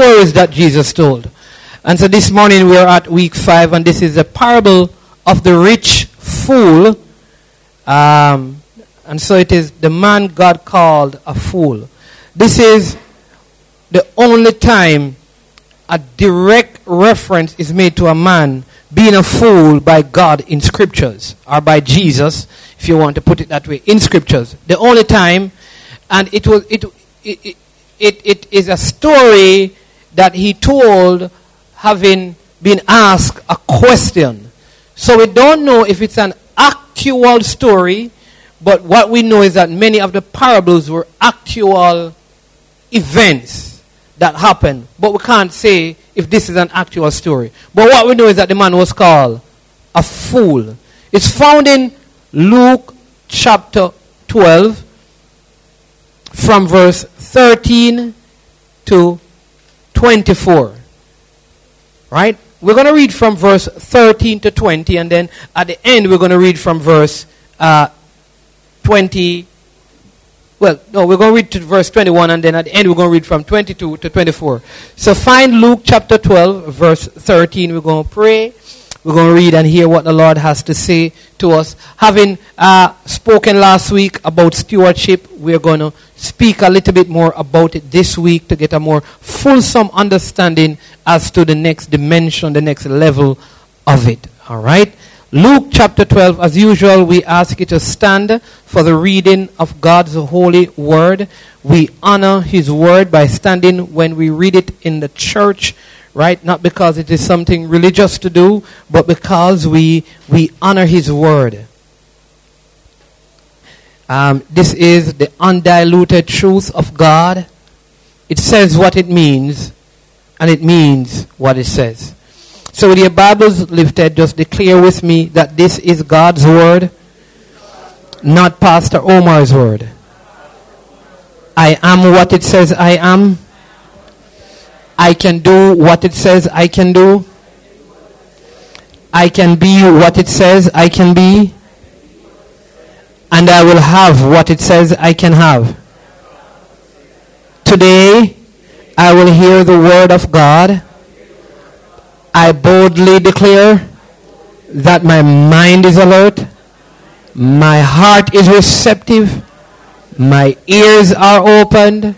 stories that Jesus told. And so this morning we are at week five, and this is the parable of the rich fool. Um, and so it is the man God called a fool. This is the only time a direct reference is made to a man being a fool by God in scriptures or by Jesus, if you want to put it that way, in scriptures. The only time, and it was it it, it, it is a story that he told having been asked a question. So we don't know if it's an actual story, but what we know is that many of the parables were actual events that happened. But we can't say if this is an actual story. But what we know is that the man was called a fool. It's found in Luke chapter 12 from verse 13 to 24. Right? We're going to read from verse 13 to 20, and then at the end, we're going to read from verse uh, 20. Well, no, we're going to read to verse 21, and then at the end, we're going to read from 22 to 24. So find Luke chapter 12, verse 13. We're going to pray. We're going to read and hear what the Lord has to say to us. Having uh, spoken last week about stewardship, we're going to speak a little bit more about it this week to get a more fulsome understanding as to the next dimension, the next level of it. All right? Luke chapter 12, as usual, we ask you to stand for the reading of God's holy word. We honor his word by standing when we read it in the church right? Not because it is something religious to do, but because we, we honor His Word. Um, this is the undiluted truth of God. It says what it means, and it means what it says. So, with your Bibles lifted, just declare with me that this is God's Word, not Pastor Omar's Word. I am what it says I am. I can do what it says I can do. I can be what it says I can be. And I will have what it says I can have. Today, I will hear the word of God. I boldly declare that my mind is alert, my heart is receptive, my ears are opened,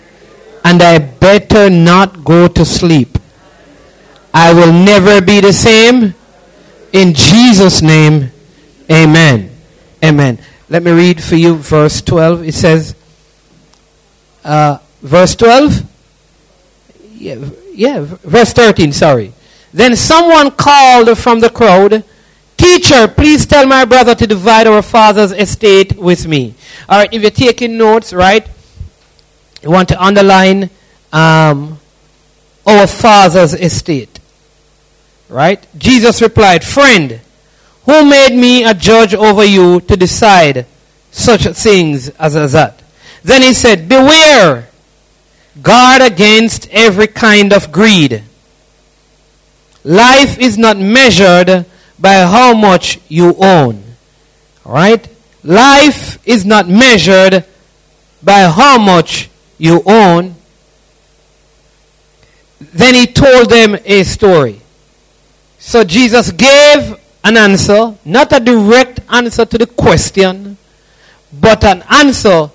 and I better not go to sleep. I will never be the same. In Jesus' name, amen. Amen. Let me read for you verse 12. It says, uh, verse 12? Yeah, yeah, verse 13, sorry. Then someone called from the crowd, Teacher, please tell my brother to divide our father's estate with me. All right, if you're taking notes, right, you want to underline um, our father's estate. Right? Jesus replied, Friend, who made me a judge over you to decide such things as, that? Then he said, Beware, guard against every kind of greed. Life is not measured by how much you own. Alright? Life is not measured by how much you own. Then he told them a story. So Jesus gave an answer, not a direct answer to the question, but an answer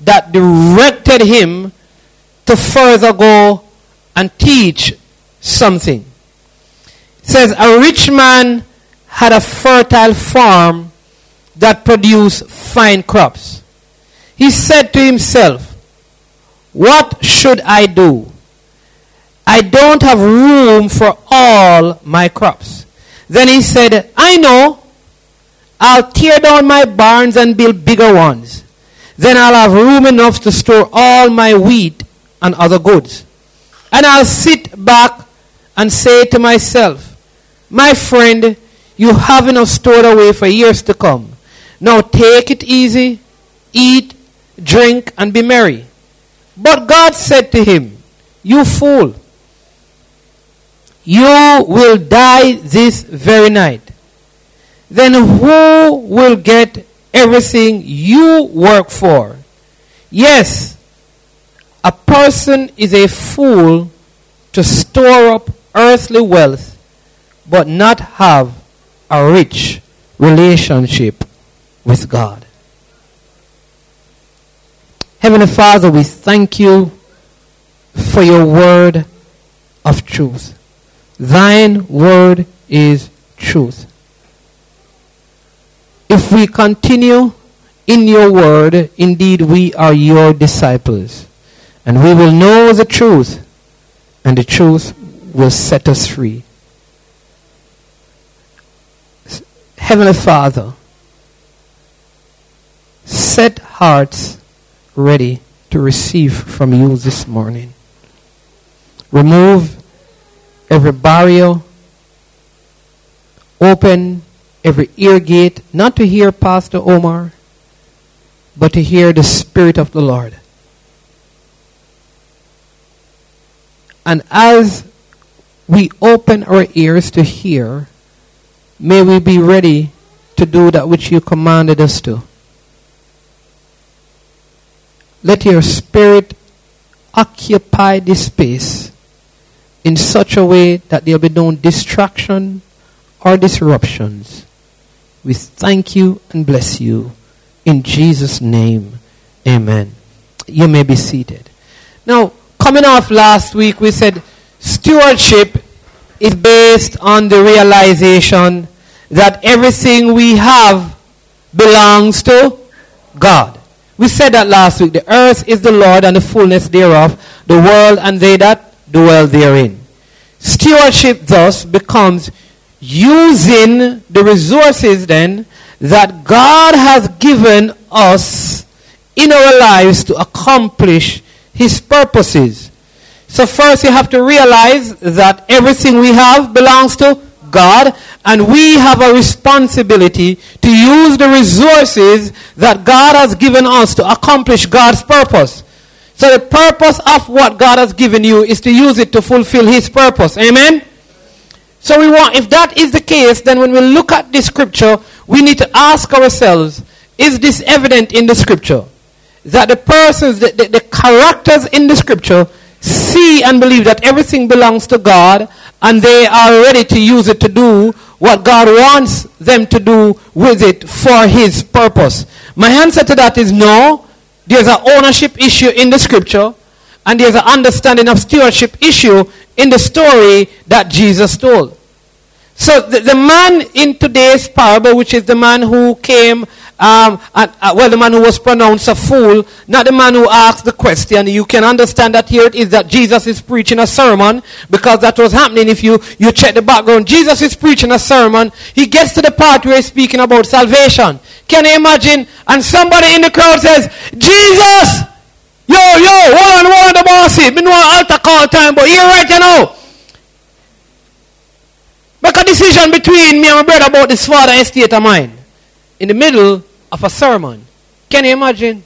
that directed him to further go and teach something. It says, A rich man had a fertile farm that produced fine crops. He said to himself, What should I do? I don't have room for all my crops. Then he said, I know. I'll tear down my barns and build bigger ones. Then I'll have room enough to store all my wheat and other goods. And I'll sit back and say to myself, My friend, you have enough stored away for years to come. Now take it easy, eat, drink, and be merry. But God said to him, You fool. You will die this very night. Then who will get everything you work for? Yes, a person is a fool to store up earthly wealth but not have a rich relationship with God. Heavenly Father, we thank you for your word of truth. Thine word is truth. If we continue in your word, indeed we are your disciples. And we will know the truth, and the truth will set us free. Heavenly Father, set hearts ready to receive from you this morning. Remove every barrier, open every ear gate, not to hear Pastor Omar, but to hear the Spirit of the Lord. And as we open our ears to hear, may we be ready to do that which you commanded us to. Let your spirit occupy this space in such a way that there will be no distraction or disruptions. We thank you and bless you. In Jesus' name, amen. You may be seated. Now, coming off last week, we said stewardship is based on the realization that everything we have belongs to God. We said that last week. The earth is the Lord and the fullness thereof, the world and they that dwell therein. Stewardship thus becomes using the resources then that God has given us in our lives to accomplish his purposes. So first you have to realize that everything we have belongs to God, and we have a responsibility to use the resources that God has given us to accomplish God's purpose. So the purpose of what God has given you is to use it to fulfill His purpose. Amen? So we want, if that is the case, then when we look at the scripture, we need to ask ourselves, is this evident in the scripture? That the persons, the, the, the characters in the scripture see and believe that everything belongs to God and they are ready to use it to do what God wants them to do with it for His purpose. My answer to that is no. There's an ownership issue in the scripture, and there's an understanding of stewardship issue in the story that Jesus told. So the, the man in today's parable, which is the man who came um, uh, well, the man who was pronounced a fool, not the man who asked the question. You can understand that here it is that Jesus is preaching a sermon because that was happening if you, you check the background. Jesus is preaching a sermon. He gets to the part where he's speaking about salvation. Can you imagine? And somebody in the crowd says, Jesus! Yo, yo, hold on, hold on the boss. Me know altar call time, but here right you know. Make a decision between me and my brother about this father estate of mine. In the middle of a sermon. Can you imagine?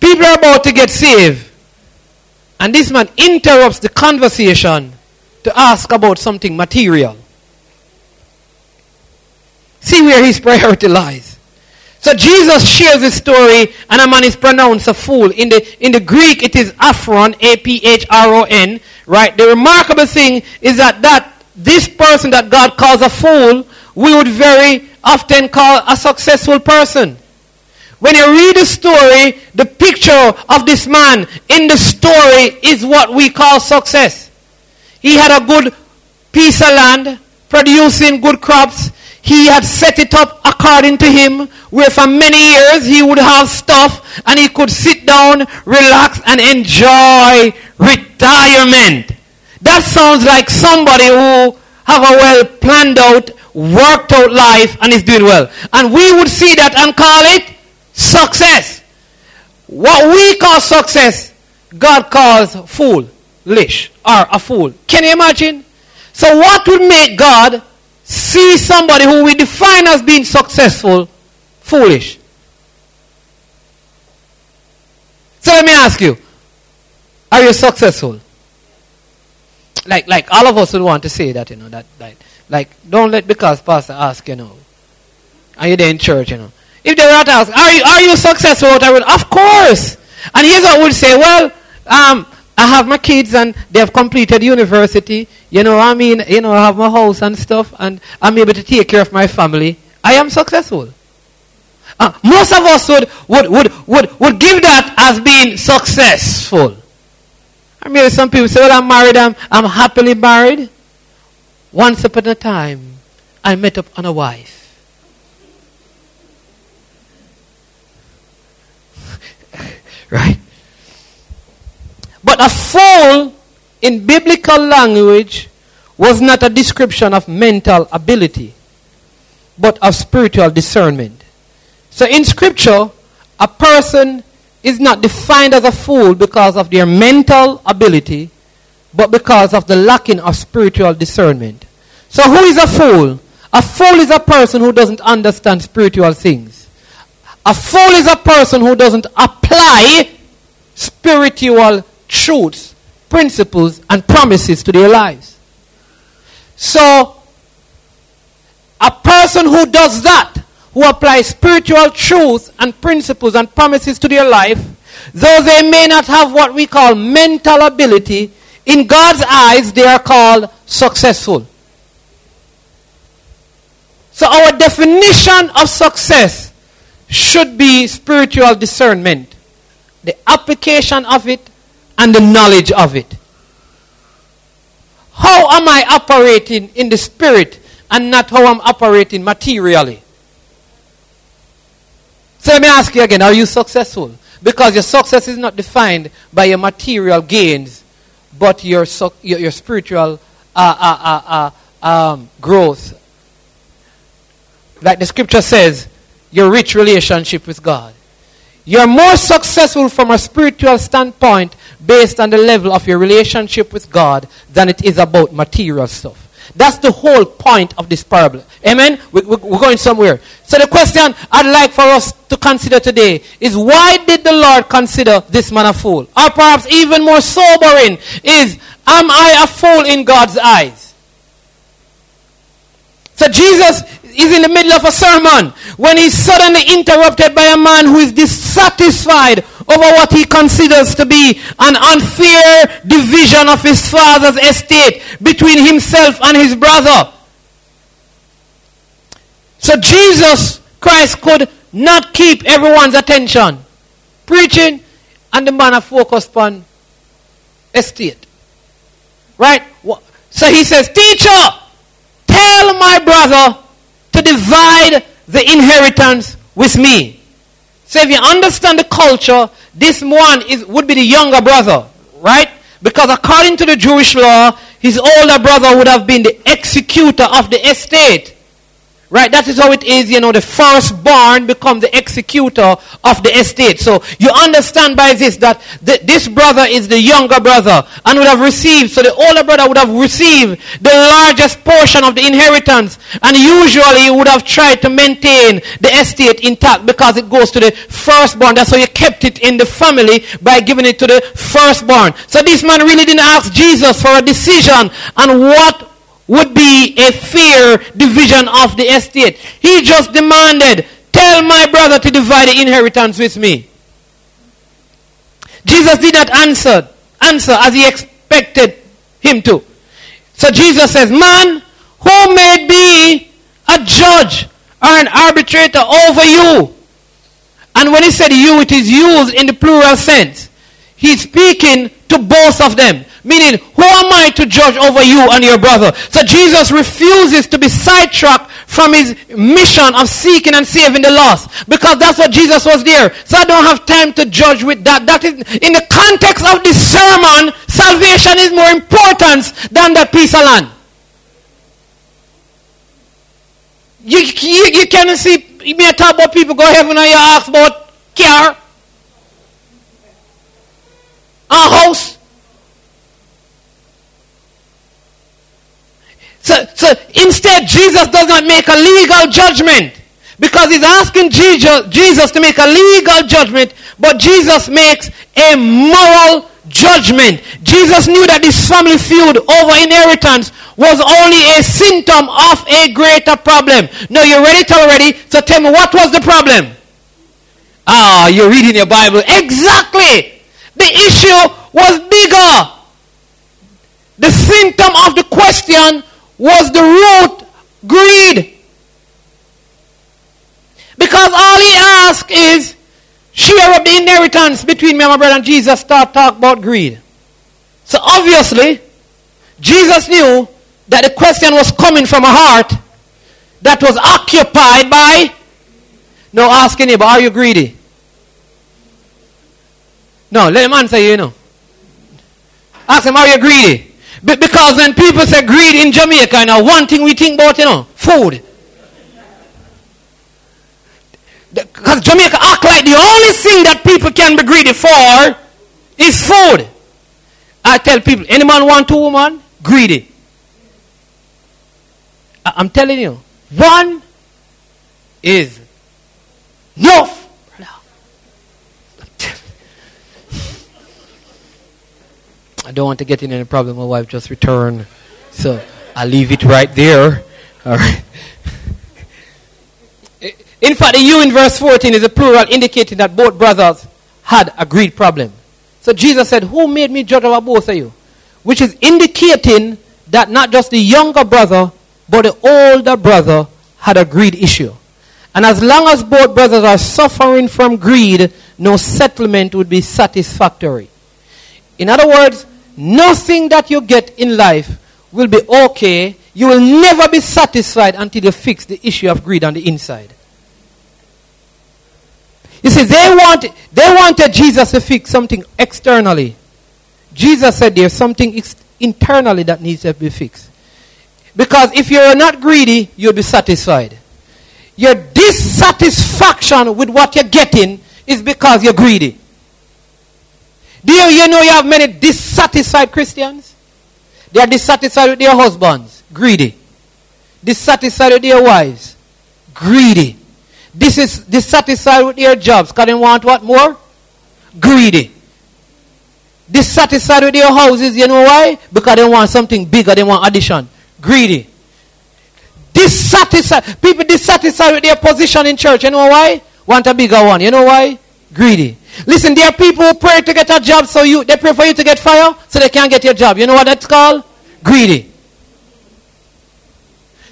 People are about to get saved. And this man interrupts the conversation to ask about something material. See where his priority lies. So Jesus shares this story, and a man is pronounced a fool. In the, in the Greek, it is Aphron, A-P-H-R-O-N, right? The remarkable thing is that, that this person that God calls a fool, we would very often call a successful person. When you read the story, the picture of this man in the story is what we call success. He had a good piece of land, producing good crops. He had set it up according to him, where for many years he would have stuff and he could sit down, relax, and enjoy retirement. That sounds like somebody who have a well planned out worked out life and is doing well. And we would see that and call it success. What we call success, God calls foolish or a fool. Can you imagine? So what would make God see somebody who we define as being successful foolish? So let me ask you, are you successful? Like, like all of us would want to say that, you know, that, that like, don't let because pastor ask, you know. Are you there in church, you know? If they were to ask, are you, are you successful? I would, of course. And here's what would say, well, um, I have my kids and they have completed university. You know, I mean, you know, I have my house and stuff and I'm able to take care of my family. I am successful. Uh, most of us would, would, would, would, would give that as being successful. I some people say, well, I'm married, I'm, I'm happily married. Once upon a time, I met up on a wife. right? But a fool in biblical language was not a description of mental ability, but of spiritual discernment. So in scripture, a person is not defined as a fool because of their mental ability, but because of the lacking of spiritual discernment. So who is a fool? A fool is a person who doesn't understand spiritual things. A fool is a person who doesn't apply spiritual truths, principles, and promises to their lives. So, a person who does that, who apply spiritual truths and principles and promises to their life, though they may not have what we call mental ability, in God's eyes they are called successful. So, our definition of success should be spiritual discernment, the application of it and the knowledge of it. How am I operating in the spirit and not how I'm operating materially? So let me ask you again are you successful? Because your success is not defined by your material gains, but your, your, your spiritual uh, uh, uh, uh, um, growth. Like the scripture says, your rich relationship with God. You're more successful from a spiritual standpoint based on the level of your relationship with God than it is about material stuff. That's the whole point of this parable. Amen? We, we, we're going somewhere. So the question I'd like for us to consider today is why did the Lord consider this man a fool? Or perhaps even more sobering is, am I a fool in God's eyes? So Jesus is in the middle of a sermon when he's suddenly interrupted by a man who is dissatisfied over what he considers to be an unfair division of his father's estate between himself and his brother. So Jesus Christ could not keep everyone's attention. Preaching and the man focused on estate. Right? So he says, Teacher, tell my brother to divide the inheritance with me. So if you understand the culture, this one is, would be the younger brother, right? Because according to the Jewish law, his older brother would have been the executor of the estate. Right? That is how it is, you know, the firstborn becomes the executor of the estate. So you understand by this that the, this brother is the younger brother and would have received, so the older brother would have received the largest portion of the inheritance and usually he would have tried to maintain the estate intact because it goes to the firstborn. That's how you kept it in the family by giving it to the firstborn. So this man really didn't ask Jesus for a decision on what would be a fair division of the estate. He just demanded, Tell my brother to divide the inheritance with me. Jesus did not answer, answer as he expected him to. So Jesus says, Man, who may be a judge or an arbitrator over you? And when he said you, it is used in the plural sense. He's speaking to both of them. Meaning, who am I to judge over you and your brother? So Jesus refuses to be sidetracked from his mission of seeking and saving the lost. Because that's what Jesus was there. So I don't have time to judge with that. That is, in the context of this sermon, salvation is more important than that piece of land. You, you, you can see, you may talk about people go heaven and you ask about car, a house, So, so instead, Jesus does not make a legal judgment because he's asking Jesus to make a legal judgment, but Jesus makes a moral judgment. Jesus knew that this family feud over inheritance was only a symptom of a greater problem. Now you read it already, so tell me what was the problem? Ah, you're reading your Bible. Exactly. The issue was bigger. The symptom of the question was the root greed. Because all he asked is, share up the inheritance between me and my brother. And Jesus start talk about greed. So obviously, Jesus knew that the question was coming from a heart that was occupied by. No, asking anybody, are you greedy? No, let him answer you, you know. Ask him, are you greedy? because when people say greed in Jamaica, you know, one thing we think about, you know, food. Because Jamaica act like the only thing that people can be greedy for is food. I tell people, any man want two woman? Greedy. I'm telling you, one is enough. I don't want to get in any problem. My wife just returned. So I'll leave it right there. All right. In fact, the you in verse 14 is a plural indicating that both brothers had a greed problem. So Jesus said, Who made me judge over both of you? Which is indicating that not just the younger brother, but the older brother had a greed issue. And as long as both brothers are suffering from greed, no settlement would be satisfactory. In other words, nothing that you get in life will be okay. You will never be satisfied until you fix the issue of greed on the inside. You see, they, want, they wanted Jesus to fix something externally. Jesus said there's something ex- internally that needs to be fixed. Because if you're not greedy, you'll be satisfied. Your dissatisfaction with what you're getting is because you're greedy. Do you, you know you have many dissatisfied Christians? They are dissatisfied with their husbands, greedy. Dissatisfied with their wives, greedy. This is dissatisfied with their jobs because they want what more? Greedy. Dissatisfied with their houses, you know why? Because they want something bigger, they want addition. Greedy. Dissatisfied. People dissatisfied with their position in church. You know why? Want a bigger one. You know why? Greedy. Listen, there are people who pray to get a job so you they pray for you to get fire so they can't get your job. You know what that's called? Greedy.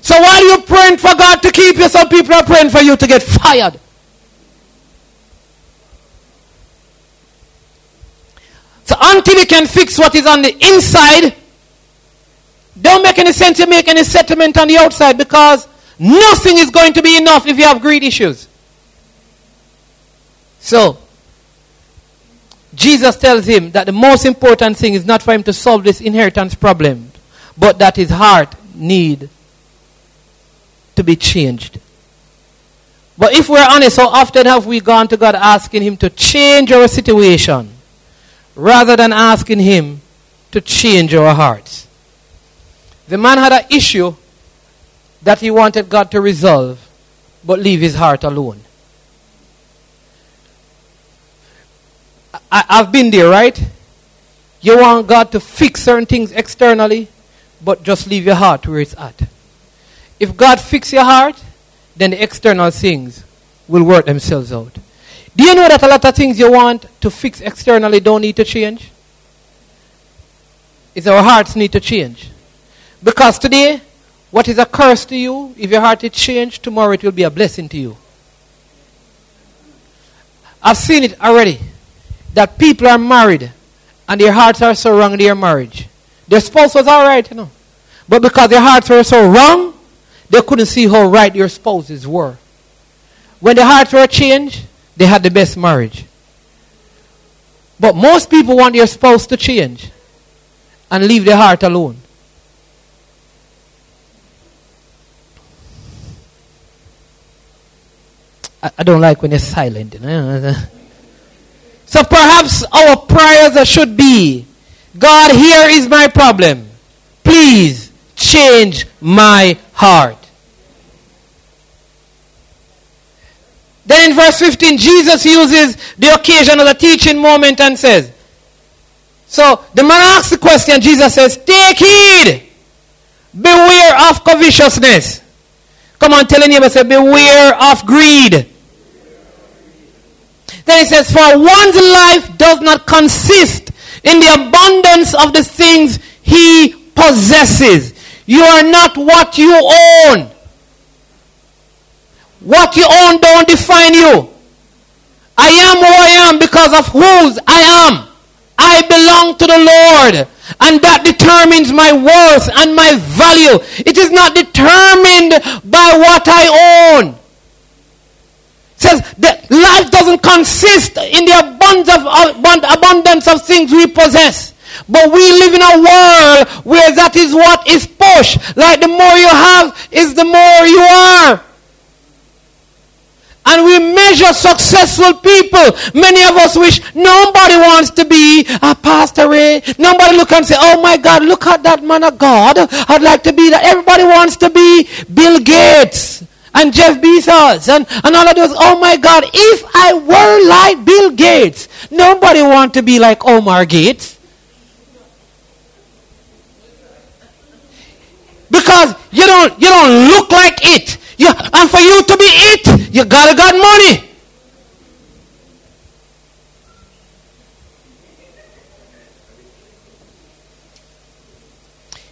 So while you're praying for God to keep you, some people are praying for you to get fired. So until you can fix what is on the inside, don't make any sense to make any settlement on the outside because nothing is going to be enough if you have greed issues. So, Jesus tells him that the most important thing is not for him to solve this inheritance problem, but that his heart need to be changed. But if we're honest, how often have we gone to God asking Him to change our situation rather than asking Him to change our hearts? The man had an issue that he wanted God to resolve, but leave his heart alone. I, have been there, right? You want God to fix certain things externally, but just leave your heart where it's at. If God fix your heart, then the external things will work themselves out. Do you know that a lot of things you want to fix externally don't need to change? It's our hearts need to change. Because today, what is a curse to you, if your heart is changed, tomorrow it will be a blessing to you. I've seen it already. That people are married and their hearts are so wrong in their marriage. Their spouse was alright, you know. But because their hearts were so wrong, they couldn't see how right their spouses were. When their hearts were changed, they had the best marriage. But most people want their spouse to change and leave their heart alone. I, don't like when you're silent. You know? So perhaps our prayers should be God, here is my problem. Please change my heart. Then in verse 15, Jesus uses the occasion of the teaching moment and says, So the man asks the question, Jesus says, Take heed, beware of covetousness. Come on, tell your neighbor, say, Beware of greed. Then he says, For one's life does not consist in the abundance of the things he possesses. You are not what you own. What you own don't define you. I am who I am because of whose I am. I belong to the Lord. And that determines my worth and my value. It is not determined by what I own. It says life doesn't consist in the abundance of, things we possess. But we live in a world where that is what is push. Like the more you have is the more you are. And we measure successful people. Many of us wish nobody wants to be a pastor. Eh? Nobody look and say, oh my God, look at that man of God. I'd like to be that. Everybody wants to be Bill Gates and Jeff Bezos and, and all of those. Oh my God, if I were like Bill Gates, nobody want to be like Omar Gates. Because you don't, you don't look like it. You, and for you to be it, you gotta got money.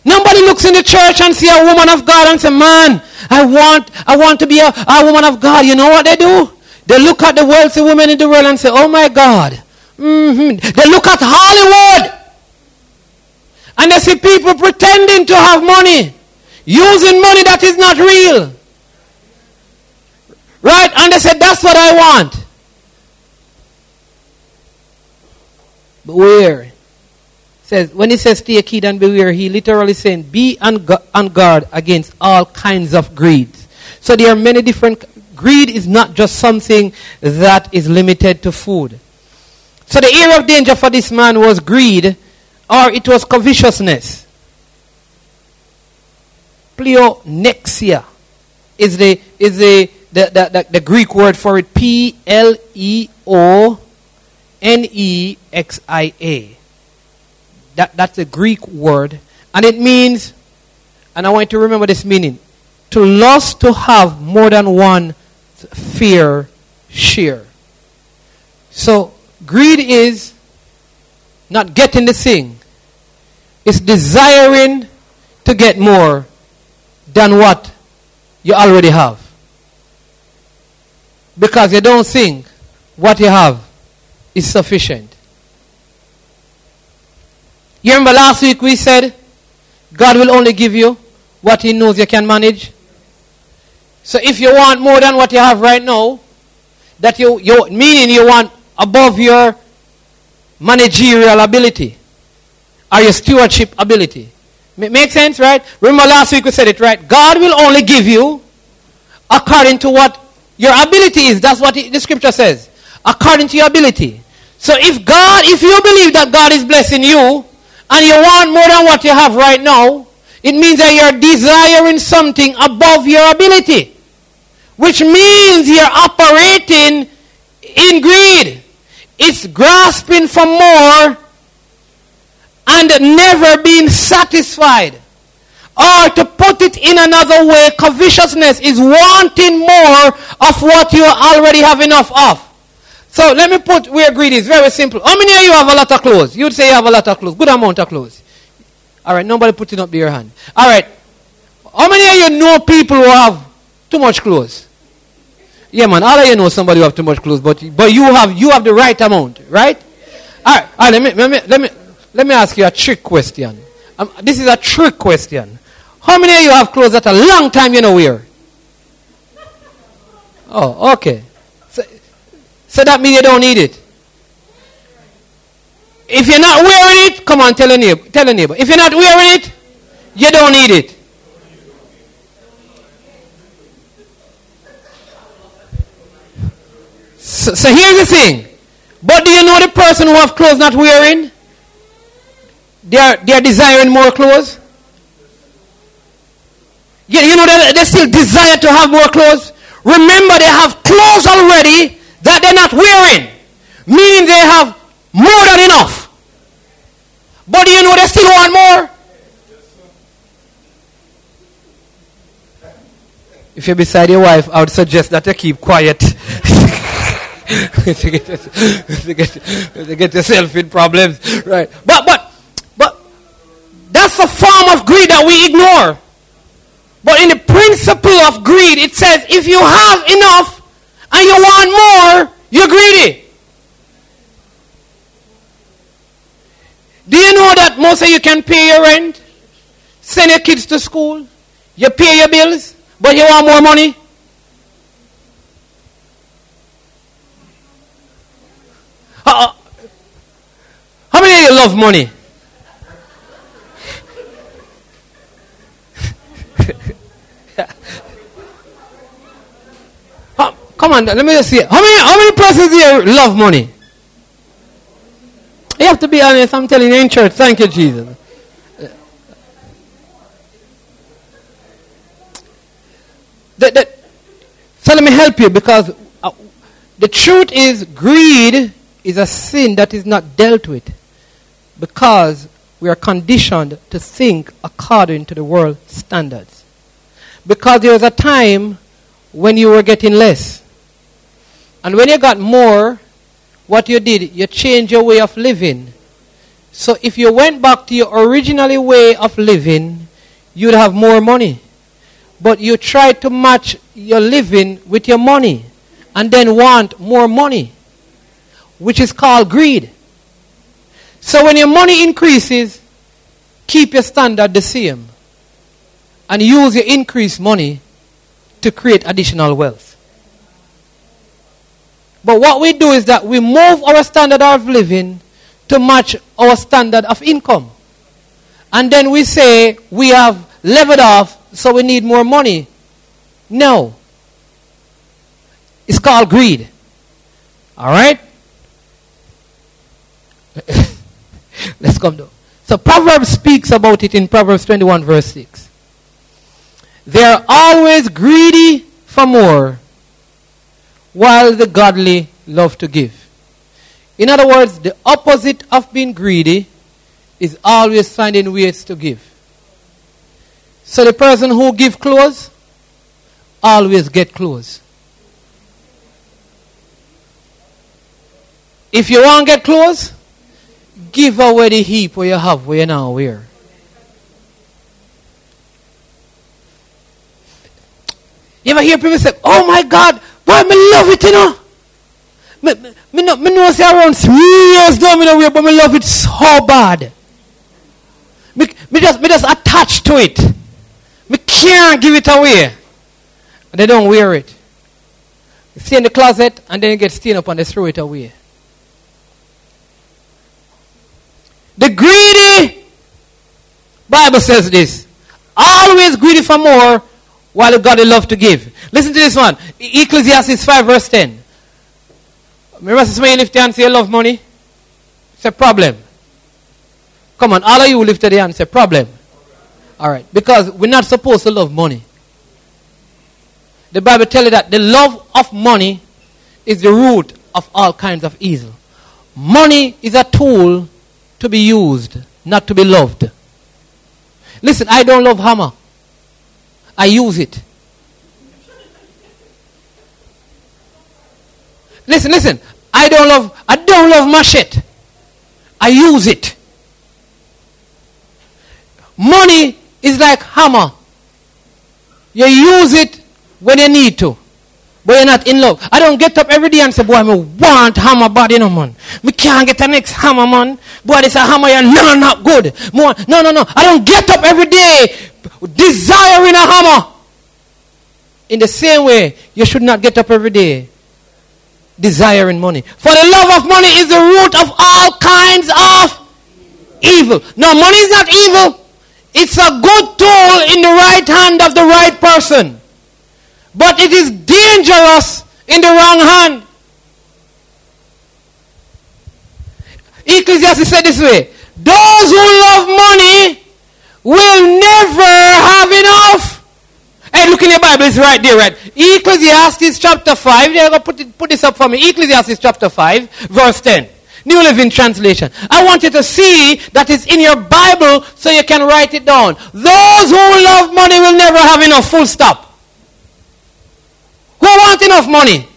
Nobody looks in the church and see a woman of God and say, man, I want, I want to be a, a woman of God. You know what they do? They look at the wealthy women in the world and say, oh my God. Mm-hmm. They look at Hollywood. And they see people pretending to have money. Using money that is not real. Right? And they say, that's what I want. Beware. Says when he says stay kid and beware, he literally saying be on, on guard against all kinds of greed. So there are many different greed is not just something that is limited to food. So the area of danger for this man was greed or it was covetousness. Pleonexia is the is the, the, the, the Greek word for it, P L E O N E X I A. That, that's a Greek word. And it means, and I want you to remember this meaning, to lust to have more than one fear share. So, greed is not getting the thing, it's desiring to get more than what you already have because you don't think what you have is sufficient. You remember last week we said God will only give you what He knows you can manage. So if you want more than what you have right now, that you, you meaning you want above your managerial ability or your stewardship ability. Make sense, right? Remember last week we said it, right? God will only give you according to what your ability is. That's what the scripture says. According to your ability. So if God, if you believe that God is blessing you, and you want more than what you have right now, it means that you're desiring something above your ability. Which means you're operating in greed. It's grasping for more and never being satisfied. Or to put it in another way, covetousness is wanting more of what you already have enough of. So let me put where greed is. Very simple. How many of you have a lot of clothes? You'd say you have a lot of clothes. Good amount of clothes. All right, nobody putting up their hand. All right. How many of you know people who have too much clothes? Yeah, man. All of you know somebody who have too much clothes, but but you have you have the right amount, right? All right. All right. Let me let me let me let me ask you a trick question. Um, this is a trick question. How many of you have clothes that a long time you know wear? Oh, okay. So, that means you don't need it. If you're not wearing it, come on, tell a neighbor. Tell a neighbor. If you're not wearing it, you don't need it. So, so here's the thing. But do you know the person who have clothes not wearing? They are, they are desiring more clothes. You, you know, they still desire to have more clothes. Remember, they have clothes already that they're not wearing, meaning they have more than enough. But you know, they still want more. If you're beside your wife, I would suggest that you keep quiet. to, get, to, get, to get yourself in problems. Right. But, but, but that's a form of greed that we ignore. But in the principle of greed, it says if you have enough and you want more, you're greedy. Do you know that most of you can pay your rent, send your kids to school, you pay your bills, but you want more money? Uh, how many of you love money? come on, let me just see. How many, how many persons here love money? You have to be honest. I'm telling you in church. Thank you, Jesus. So let me help you because uh, the truth is greed is a sin that is not dealt with because we are conditioned to think according to the world standards. Because there was a time when you were getting less. And when you got more, what you did, you changed your way of living. So if you went back to your original way of living, you'd have more money. But you tried to match your living with your money and then want more money which is called greed. So when your money increases, keep your standard the same and use your increased money to create additional wealth. But what we do is that we move our standard of living to match our standard of income. And then we say we have leveled off, so we need more money. No. It's called greed. All right? Let's come down. So Proverbs speaks about it in Proverbs 21 verse 6. They are always greedy for more, while the godly love to give. In other words, the opposite of being greedy is always finding ways to give. So the person who give clothes always get clothes. If you want to get clothes, Give away the heap where you have where you now wear. You ever hear people say, Oh my God, boy, me love it, you know. Me, me, me, know, me know say around three years now me know wear, but me love it so bad. Me, me just me just attached to it. Me can't give it away. And they don't wear it. You stay in the closet and then you get stained up and they throw it away. The greedy, Bible says this, always greedy for more while God love to give. Listen to this one. Ecclesiastes 5 verse 10. Remember somebody lift your hand and say you love money? It's a problem. Come on, all of you lift your hand and say problem. Alright. Because we're not supposed to love money. The Bible tells you that the love of money is the root of all kinds of evil. Money is a tool to be used, not to be loved. Listen, I don't love hammer. I use it. Listen, listen. I don't love I don't love machete. I use it. Money is like hammer. You use it when you need to. But you're not in love. I don't get up every day and say, boy, I want hammer body, no man. We can't get the next hammer, man. Boy, this a hammer, you're no, not good. No, no, no. I don't get up every day desiring a hammer. In the same way, you should not get up every day desiring money. For the love of money is the root of all kinds of evil. No, money is not evil. It's a good tool in the right hand of the right person. But it is dangerous in the wrong hand. Ecclesiastes said this way Those who will never have enough. And look in your Bible, it's right there, right? Ecclesiastes chapter 5. They're going to put, it, put this up for me. Ecclesiastes chapter 5, verse 10. New Living Translation. I want you to see that it's in your Bible so you can write it down. Those who love money will never have enough. Full stop. Who want enough money?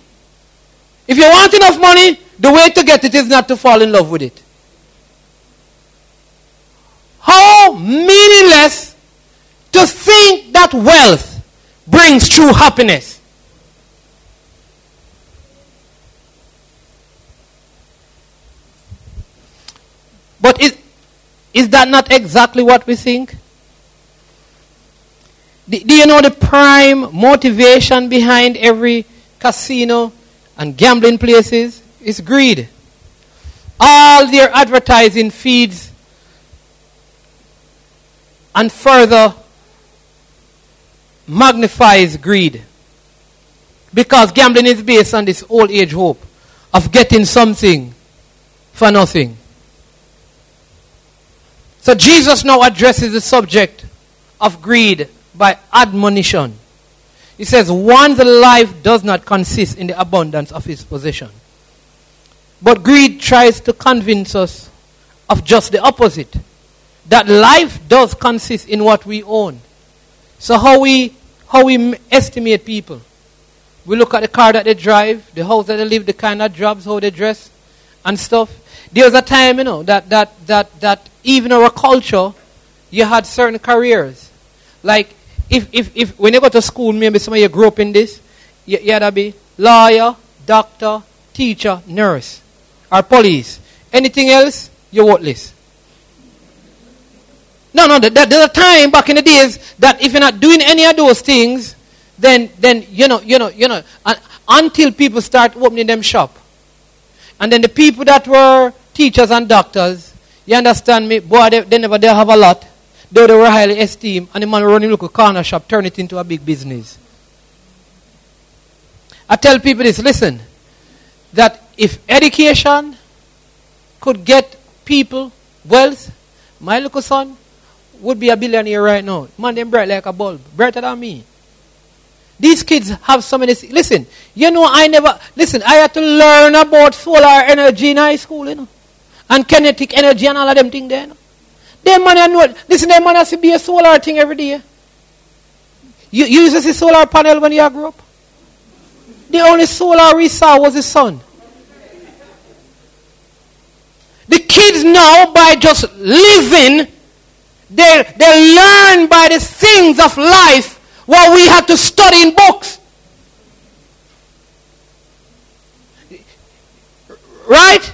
If you want enough money, the way to get it is not to fall in love with it. How meaningless to think that wealth brings true happiness. But is, is that not exactly what we think? Do, do you know the prime motivation behind every casino and gambling places? It's greed. All their advertising feeds and further magnifies greed. Because gambling is based on this old age hope of getting something for nothing. So Jesus now addresses the subject of greed by admonition. He says, One's life does not consist in the abundance of his possession. But greed tries to convince us of just the opposite that life does consist in what we own. So, how we, how we estimate people. We look at the car that they drive, the house that they live, the kind of jobs, how they dress, and stuff. There was a time, you know, that, that, that, that even our culture, you had certain careers. Like, if, if, if when you go to school, maybe some of you grew up in this, you, you had to be lawyer, doctor, teacher, nurse, or police. Anything else, you're worthless. No, no, there's a time back in the days that if you're not doing any of those things, then, then you know, you know, you know, until people start opening them shop. And then the people that were teachers and doctors, you understand me? Boy, they, they never they have a lot. Though they were highly esteemed, and the man running local corner shop turn it into a big business. I tell people this listen, that if education could get people wealth, my little son would be a billionaire right now. Man, them bright like a bulb, brighter than me. These kids have so many. Listen, you know, I never. Listen, I had to learn about solar energy in high school, you know, and kinetic energy and all of them things there. You know? Them man know. Listen, them man has to be a solar thing every day. You, you used to see solar panel when you grew up. The only solar we saw was the sun. The kids now, by just living, they, they learn by the things of life what we have to study in books. Right?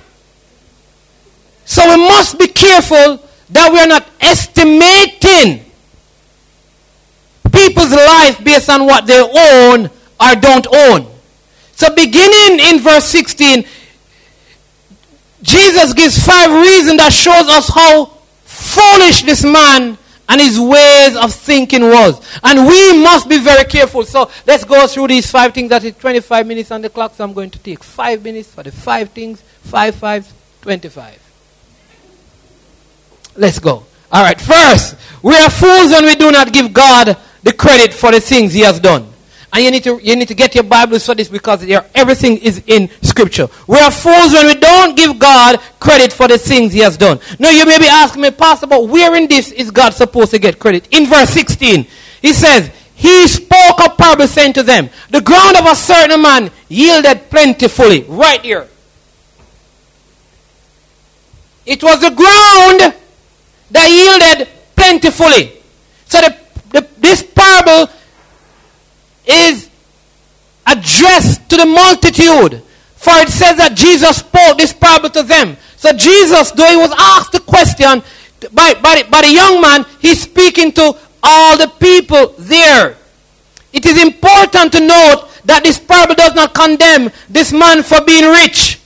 So we must be careful that we are not estimating people's life based on what they own or don't own. So beginning in verse 16, Jesus gives five reasons that shows us how foolish this man and his ways of thinking was. And we must be very careful. So let's go through these five things. That is 25 minutes on the clock, so I'm going to take five minutes for the five things. Five, five, 25. Let's go. All right. First, we are fools when we do not give God the credit for the things He has done. And you need to you need to get your Bibles for this because everything is in Scripture. We are fools when we don't give God credit for the things He has done. Now you may be asking me, Pastor, but where in this is God supposed to get credit? In verse 16, He says, He spoke a parable saying to them, The ground of a certain man yielded plentifully. Right here. It was the ground that yielded plentifully. So the, the, this parable is addressed to the multitude. For it says that Jesus spoke this parable to them. So Jesus, though he was asked the question by, by, by the young man, he's speaking to all the people there. It is important to note that this parable does not condemn this man for being rich.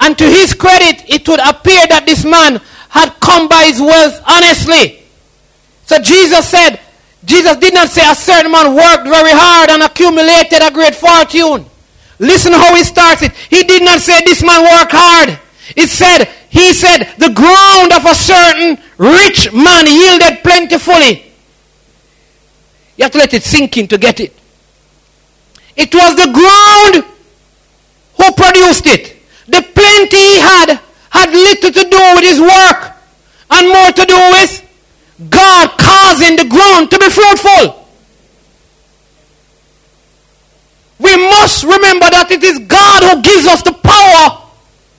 And to his credit, it would appear that this man had come by his wealth honestly. So Jesus said, Jesus did not say a certain man worked very hard and accumulated a great fortune. Listen how he starts it. He did not say this man worked hard. It said, he said, the ground of a certain rich man yielded plentifully. You have to let it sink in to get it. It was the ground who produced it. The plenty he had had little to do with his work and more to do with God causing the ground to be fruitful. We must remember that it is God who gives us the power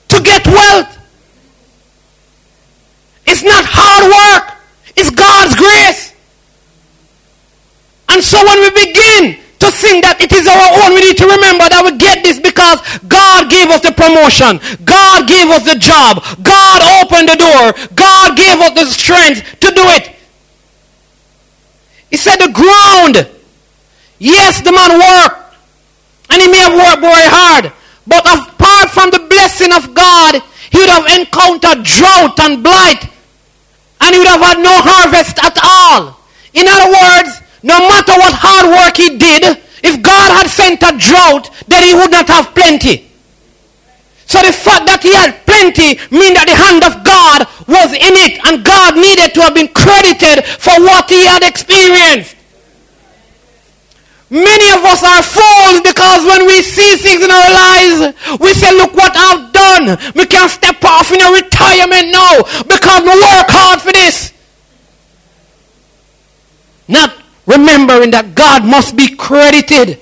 to get wealth. It's not hard work. It's God's grace. And so when we begin to think that it is our own. We need to remember that we get this because God gave us the promotion. God gave us the job. God opened the door. God gave us the strength to do it. He said the ground. Yes, the man worked. And he may have worked very hard. But apart from the blessing of God, he would have encountered drought and blight. And he would have had no harvest at all. In other words, no matter what hard work he did, if God had sent a drought, then he would not have plenty. So the fact that he had plenty means that the hand of God was in it and God needed to have been credited for what he had experienced. Many of us are fools because when we see things in our lives, we say, look what I've done. We can step off in a retirement now because we work hard for this. Not remembering that God must be credited.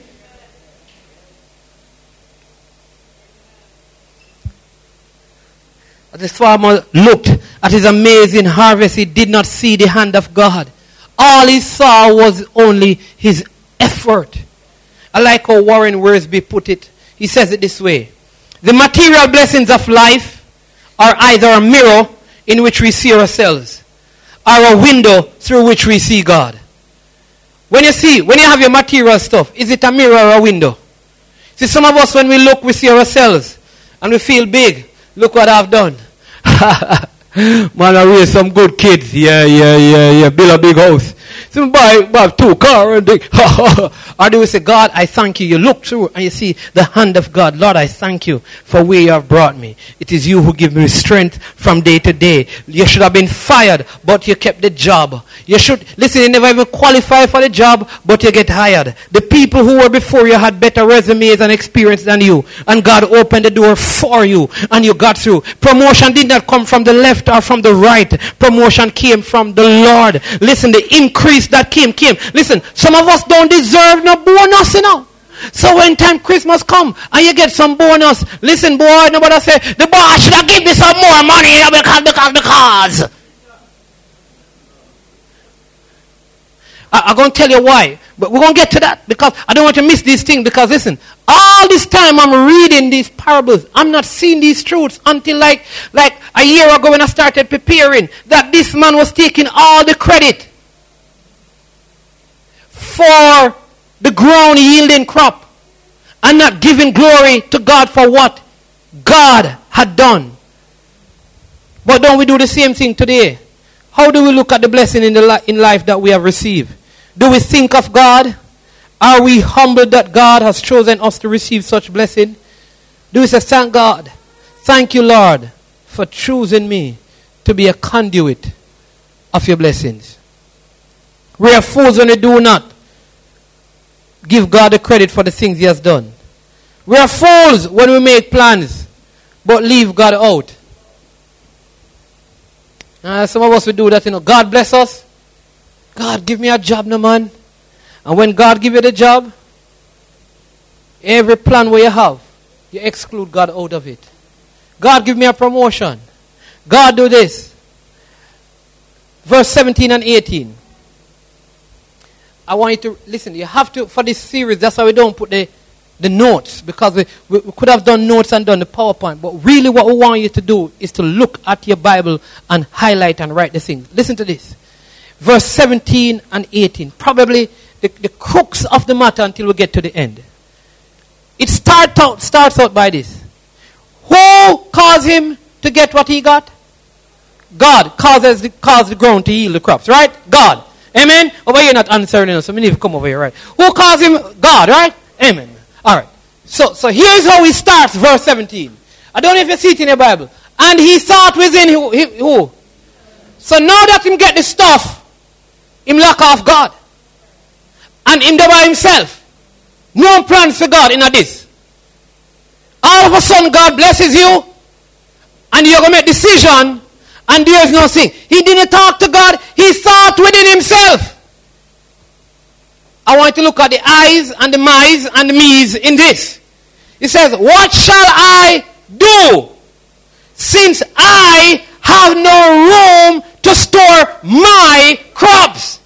The farmer looked at his amazing harvest, he did not see the hand of God. All he saw was only his effort. I like how Warren Wiersbe put it. He says it this way The material blessings of life are either a mirror in which we see ourselves or a window through which we see God. When you see, when you have your material stuff, is it a mirror or a window? See, some of us, when we look, we see ourselves and we feel big. Look what I've done. Man, I raised some good kids. Yeah, yeah, yeah, yeah. Build a big house. Some buy, buy two car and they, or do say, God, I thank you. You look through and you see the hand of God. Lord, I thank you for where you have brought me. It is you who give me strength from day to day. You should have been fired, but you kept the job. You should, listen, you never even qualify for the job, but you get hired. The people who were before you had better resumes and experience than you. And God opened the door for you and you got through. Promotion did not come from the left or from the right. Promotion came from the Lord. Listen, the increase that came, came. Listen, some of us don't deserve no bonus, you know. So when time Christmas come and you get some bonus, listen, boy, nobody say, the boss should have give me some more money because, because, because. I, I'm going to tell you why. But we're going to get to that because I don't want to miss these things. Because listen, all this time I'm reading these parables, I'm not seeing these truths until like, like a year ago when I started preparing that this man was taking all the credit for the ground yielding crop and not giving glory to God for what God had done. But don't we do the same thing today? How do we look at the blessing in, the li- in life that we have received? Do we think of God? Are we humbled that God has chosen us to receive such blessing? Do we say, Thank God? Thank you, Lord, for choosing me to be a conduit of your blessings. We are fools when we do not give God the credit for the things He has done. We are fools when we make plans, but leave God out. Uh, some of us will do that, you know. God bless us. God, give me a job, no man. And when God give you the job, every plan where you have, you exclude God out of it. God, give me a promotion. God, do this. Verse 17 and 18. I want you to listen. You have to, for this series, that's why we don't put the, the notes, because we, we, we could have done notes and done the PowerPoint. But really, what we want you to do is to look at your Bible and highlight and write the things. Listen to this. Verse 17 and 18. Probably the, the crux of the matter until we get to the end. It start out, starts out by this. Who caused him to get what he got? God causes the, caused the ground to yield the crops, right? God. Amen. Over here, not answering us, so we need to come over here, right? Who calls him God, right? Amen. All right. So, so here's how he starts, verse 17. I don't know if you see it in your Bible. And he thought within who? who? So now that him get the stuff, him lock off God. And him there by himself. No plans for God in this. All of a sudden, God blesses you, and you're going to make decision and there is no sin. He didn't talk to God, he thought within himself. I want to look at the eyes and the my's and the me's in this. He says, What shall I do? Since I have no room to store my crops.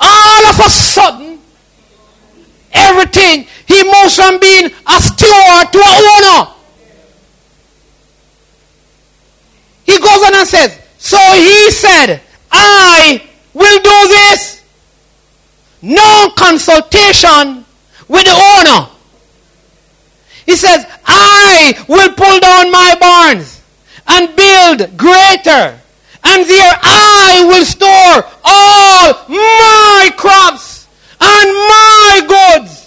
All of a sudden, everything, he moves from being a steward to a owner. He goes on and says, So he said, I will do this. No consultation with the owner. He says, I will pull down my barns and build greater. And there I will store all my crops and my goods.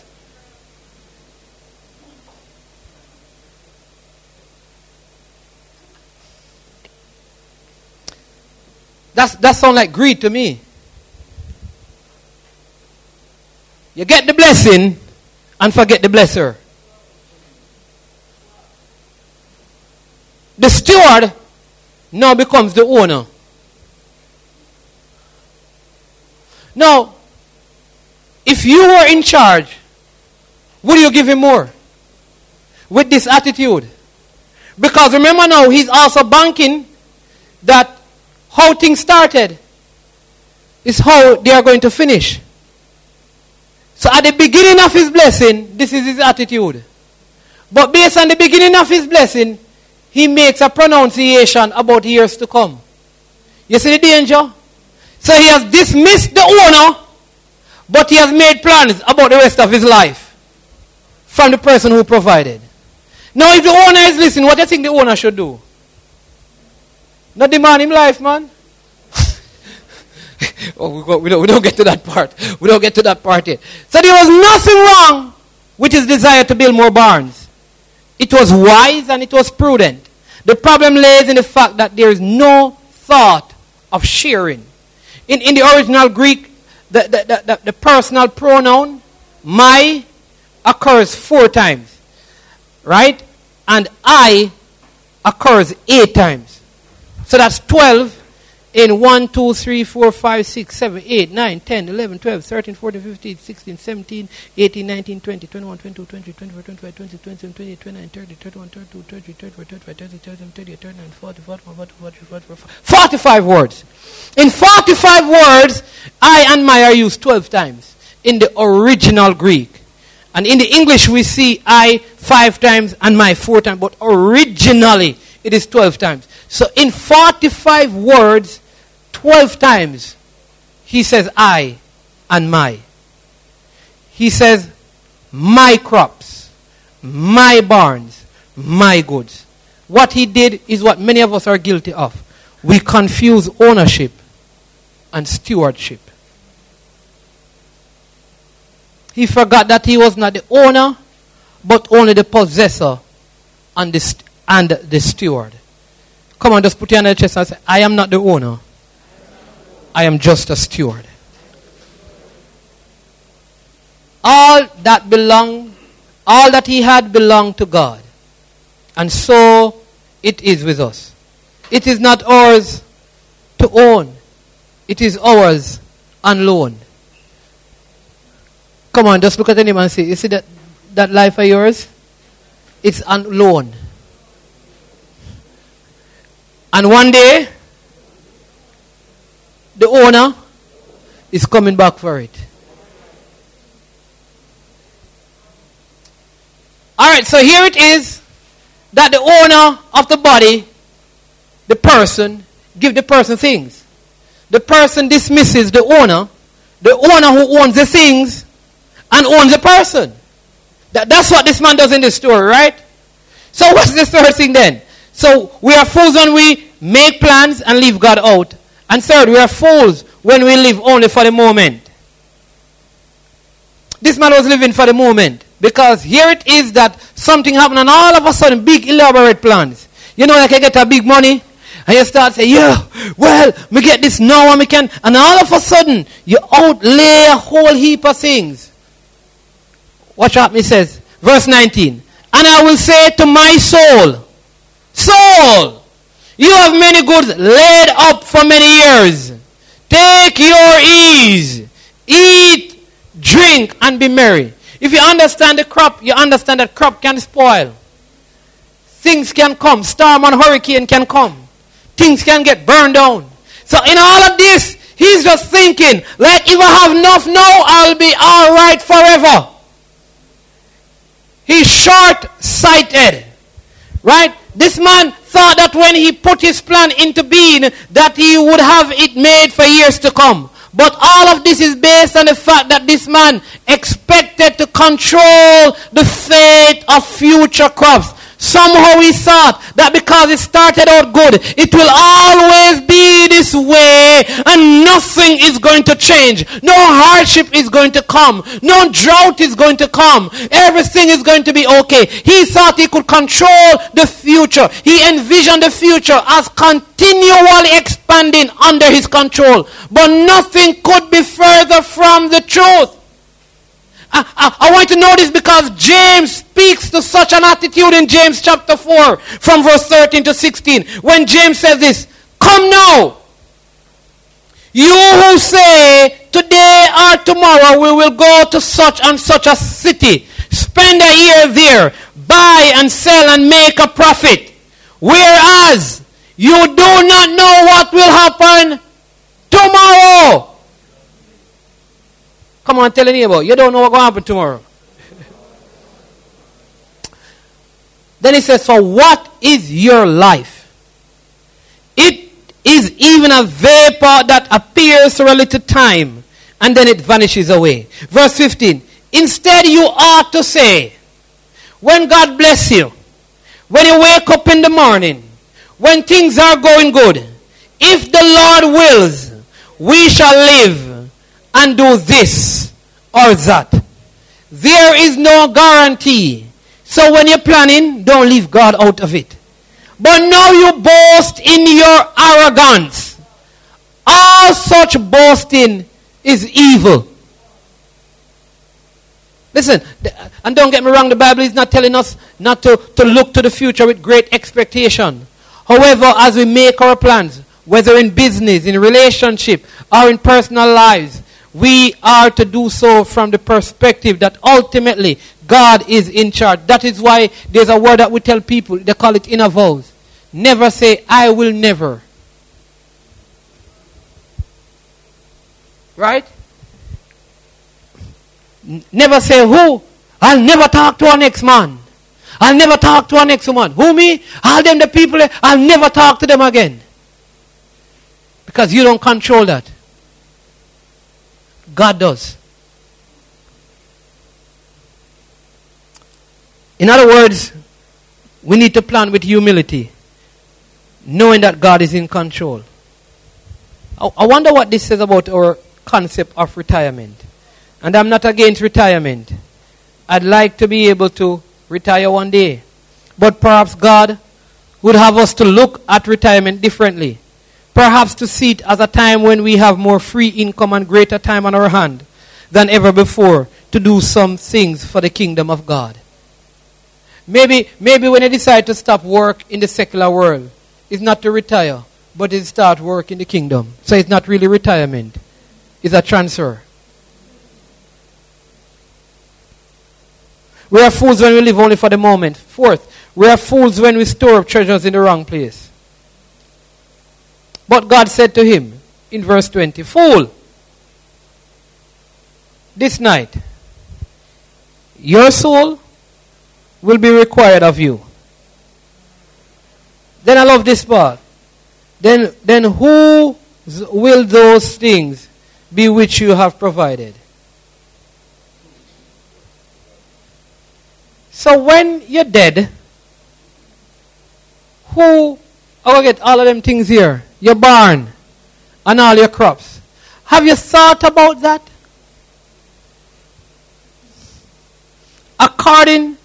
That's, that sounds like greed to me. You get the blessing and forget the blesser. The steward now becomes the owner. Now, if you were in charge, would you give him more? With this attitude. Because remember now, he's also banking that how things started is how they are going to finish. So at the beginning of his blessing, this is his attitude. But based on the beginning of his blessing, he makes a pronunciation about years to come. You see the danger? So he has dismissed the owner, but he has made plans about the rest of his life from the person who provided. Now, if the owner is listening, what do you think the owner should do? Not demand him life, man. oh, we, go, we, don't, we don't get to that part. We don't get to that part yet. So there was nothing wrong with his desire to build more barns. It was wise and it was prudent. The problem lays in the fact that there is no thought of sharing. In, in the original Greek, the, the, the, the personal pronoun, my, occurs four times. Right? And I occurs eight times. So that's 12 in 1, 2, 3, 4, 5, 6, 7, 8, 9, 10, 11, 12, 13, 14, 15, 16, 17, 18, 19, 20, 21, 22, 23, 24, 25, 26, 27, 28, 29, 30, 31, 32, 33, 34, 35, 36, 37, 38, 39, 40, 41, 42, 43, 45 words. In 45 words, I and my are used 12 times in the original Greek. And in the English, we see I five times and my four times, but originally it is 12 times. So in 45 words, 12 times, he says I and my. He says my crops, my barns, my goods. What he did is what many of us are guilty of. We confuse ownership and stewardship. He forgot that he was not the owner, but only the possessor and the, and the steward. Come on, just put your hand on the chest and say, I am not the owner. I am just a steward. All that belonged, all that he had belonged to God. And so it is with us. It is not ours to own, it is ours on loan. Come on, just look at anyone and say, You see that, that life of yours? It's on loan. And one day, the owner is coming back for it. All right, so here it is that the owner of the body, the person, give the person things. The person dismisses the owner, the owner who owns the things and owns the person. That, that's what this man does in this story, right? So what's the third thing then? So we are fools when we make plans and leave God out. And third, we are fools when we live only for the moment. This man was living for the moment because here it is that something happened and all of a sudden big elaborate plans. You know, like I get a big money and you start saying, yeah, well, we get this now and we can, and all of a sudden you outlay a whole heap of things. Watch out, he says, verse 19. And I will say to my soul, soul, you have many goods laid up for many years. Take your ease, eat, drink, and be merry. If you understand the crop, you understand that crop can spoil. Things can come. Storm and hurricane can come. Things can get burned down. So in all of this, he's just thinking, like if I have enough now, I'll be all right forever. He's short-sighted. Right? This man thought that when he put his plan into being, that he would have it made for years to come. But all of this is based on the fact that this man expected to control the fate of future crops. Somehow he thought that because it started out good, it will always be this way and nothing is going to change. No hardship is going to come. No drought is going to come. Everything is going to be okay. He thought he could control the future. He envisioned the future as continually expanding under his control. But nothing could be further from the truth. I, I, I, want to know this because James speaks to such an attitude in James chapter 4 from verse 13 to 16. When James says this, Come now, you who say, Today or tomorrow we will go to such and such a city, spend a year there, buy and sell and make a profit. Whereas you do not know what will happen tomorrow. Come on, tell a neighbor. You don't know what's going to happen tomorrow. then he says, So what is your life? It is even a vapor that appears for a little time and then it vanishes away. Verse 15. Instead, you ought to say, when God bless you, when you wake up in the morning, when things are going good, if the Lord wills, we shall live and do this or that. There is no guarantee. So when you're planning, don't leave God out of it. But now you boast in your arrogance. All such boasting is evil. Listen, and don't get me wrong, the Bible is not telling us not to, to look to the future with great expectation. However, as we make our plans, whether in business, in relationship, or in personal lives, we are to do so from the perspective that ultimately God is in charge. That is why there's a word that we tell people, they call it inner vows. Never say, I will never. Right? never say, who? I'll never talk to our next man. I'll never talk to our next woman. Who me? All them the people, I'll never talk to them again. Because you don't control that. God does. In other words, we need to plan with humility, knowing that God is in control. I, wonder what this says about our concept of retirement. And I'm not against retirement. I'd like to be able to retire one day. But perhaps God would have us to look at retirement differently. Perhaps to see it as a time when we have more free income and greater time on our hand than ever before to do some things for the kingdom of God. Maybe, maybe when you decide to stop work in the secular world, it's not to retire, but it's start work in the kingdom. So it's not really retirement. It's a transfer. We are fools when we live only for the moment. Fourth, we are fools when we store up treasures in the wrong place. But God said to him in verse 20, Fool, this night your soul will be required of you. Then I love this part. Then, then who will those things be which you have provided? So when you're dead, who, oh, get all of them things here your barn, and all your crops. Have you thought about that? According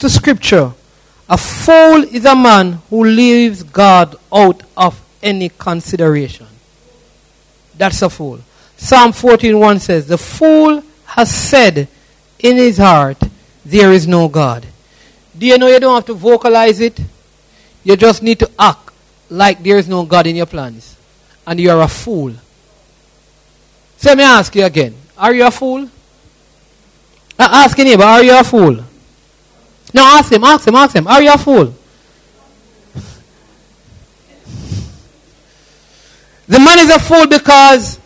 to Scripture, a fool is a man who leaves God out of any consideration. That's a fool. Psalm 14:1 says, "The fool has said in his heart, there is no God." Do you know you don't have to vocalize it? You just need to act like there is no God in your plans. And you are a fool. So let me ask you again. Are you a fool? Uh, ask your neighbor, are you a fool? No, ask him, ask him, ask him, are you a fool? The man is a fool because,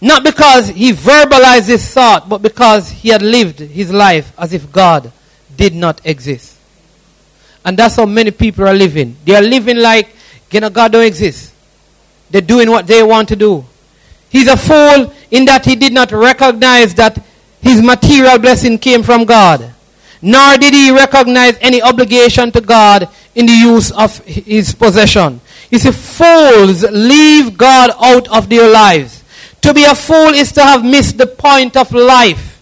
not because he verbalized his thought, but because he had lived his life as if God did not exist. And that's how many people are living. They are living like, you know, God don't exist. They're doing what they want to do. He's a fool in that he did not recognize that his material blessing came from God. Nor did he recognize any obligation to God in the use of his possession. You see, fools leave God out of their lives. To be a fool is to have missed the point of life.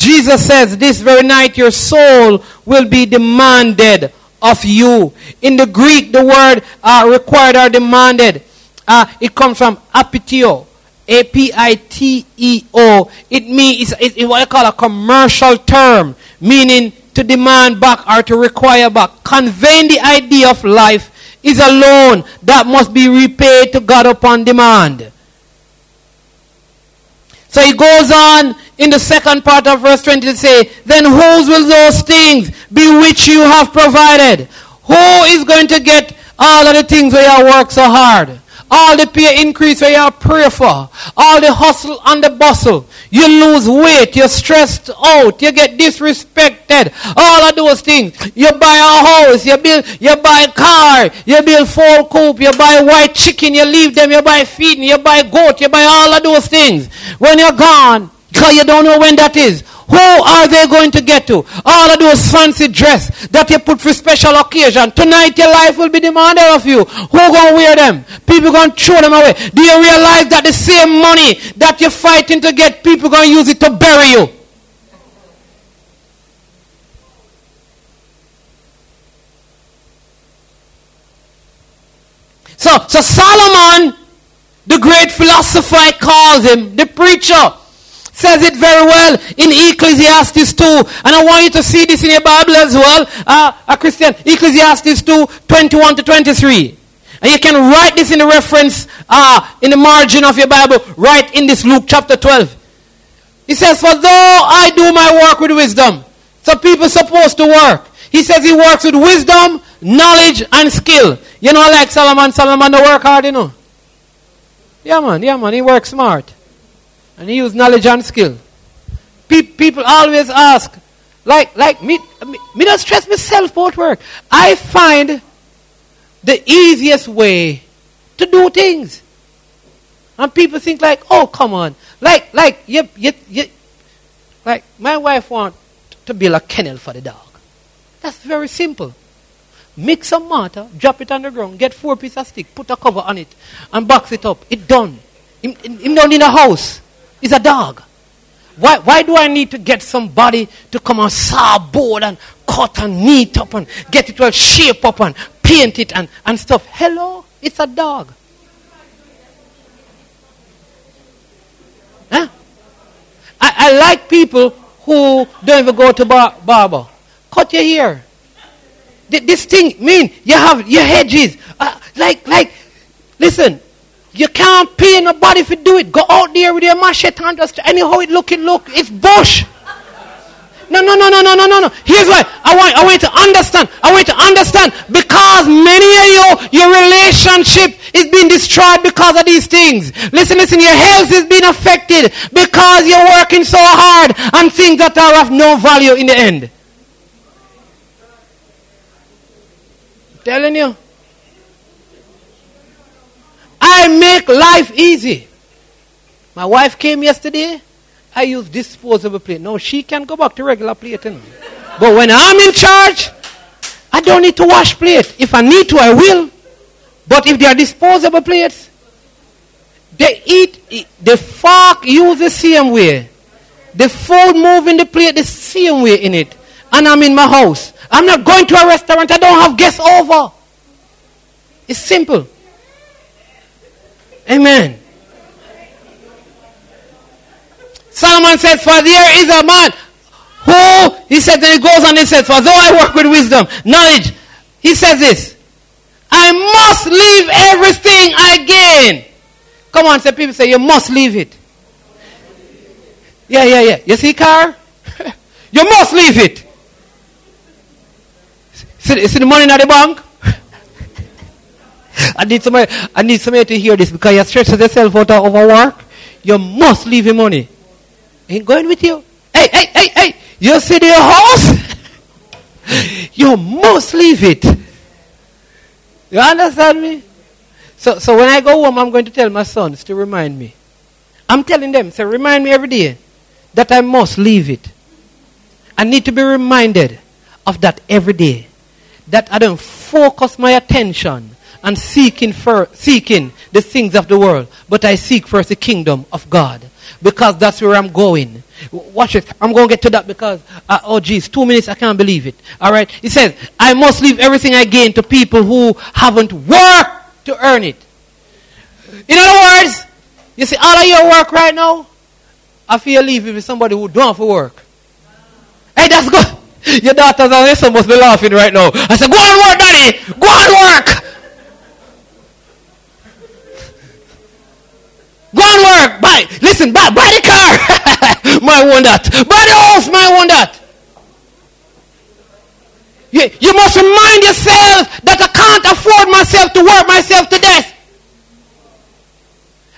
Jesus says, This very night your soul will be demanded of you. In the Greek, the word uh, required or demanded, uh, it comes from apitio. A P I T E O. It means it's, it's what I call a commercial term, meaning to demand back or to require back. Conveying the idea of life is a loan that must be repaid to God upon demand. So he goes on in the second part of verse 20 to say, Then whose will those things be which you have provided? Who is going to get all of the things where you work so hard? All the pay increase where you pray for. All the hustle and the bustle. You lose weight. You're stressed out. You get disrespected. All of those things. You buy a house. You build, you buy a car. You build full coop. You buy white chicken. You leave them. You buy feeding. You buy goat. You buy all of those things. When you're gone, because you don't know when that is. Who are they going to get to? All of those fancy dress that you put for special occasion. Tonight your life will be demanded of you. Who to wear them? People to throw them away. Do you realize that the same money that you're fighting to get, people to use it to bury you? So, so Solomon, the great philosopher, calls him, the preacher, says it very well in Ecclesiastes 2. And I want you to see this in your Bible as well, uh, a Christian. Ecclesiastes 2, 21 to 23. And you can write this in the reference uh, in the margin of your Bible, right in this Luke chapter 12. He says, For though I do my work with wisdom, so people supposed to work. He says he works with wisdom, knowledge, and skill. You know, like Solomon, Solomon don't work hard, you know. Yeah, man, yeah, man, he works smart. And he use knowledge and skill. Pe- people always ask, like, like me, me, me don't stress myself about work. I find the easiest way to do things. And people think like, oh, come on. Like, like, you, you, like, my wife want to build a kennel for the dog. That's very simple. Mix some mortar, drop it on the ground, get four pieces of stick, put a cover on it, and box it up. It done. Him, don't need a house. He's a dog. Why, why do I need to get somebody to come and saw board and cut and neat up and get it well shape up and paint it and, and stuff? Hello? It's a dog. Huh? I, I like people who don't even go to bar, barber. Cut your hair. This thing mean you have your hedges. Uh, like, like, listen, you can't pay nobody you do it. Go out there with your machete and just anyhow it look, it look. It's bush. No, no, no, no, no, no, no, no. Here's why. I want, I want to understand. I want to understand. Because many of you, your relationship is being destroyed because of these things. Listen, listen, your health is being affected because you're working so hard on things that are of no value in the end. I'm telling you. I make life easy. My wife came yesterday. I use disposable plate. No, she can go back to regular plate. But when I'm in charge, I don't need to wash plate. If I need to, I will. But if they are disposable plates, they eat, the fork use the same way. The food move in the plate the same way in it. And I'm in my house. I'm not going to a restaurant. I don't have guests over. It's simple. Amen. Solomon says, For there is a man who, he said, and he goes on and says, For though I work with wisdom, knowledge, he says this, I must leave everything I gain. Come on, say people say, You must leave it. Yeah, yeah, yeah. You see car? you must leave it. See, see the money in the bank? I need somebody, I need somebody to hear this because you stretch yourself out of overwork. You must leave your money. Ain't going with you. Hey, hey, hey, hey. You see the house? you must leave it. You understand me? So, so when I go home, I'm going to tell my sons to remind me. I'm telling them, say, remind me every day that I must leave it. I need to be reminded of that every day. That I don't focus my attention on seeking, for, seeking the things of the world, but I seek first the kingdom of God. Because that's where I'm going. Watch it. I'm going to get to that because, uh, oh geez, two minutes, I can't believe it. All right. He says, I must leave everything I gain to people who haven't worked to earn it. In other words, you see, all of your work right now, I feel leaving with somebody who don't have to work. Hey, that's good. Your daughters and your son must be laughing right now. I said, go and work, daddy. Go and work. Go and work. Buy. Listen, buy, buy the car. my want that. Buy the house. My want that. You, you must remind yourself that I can't afford myself to work myself to death.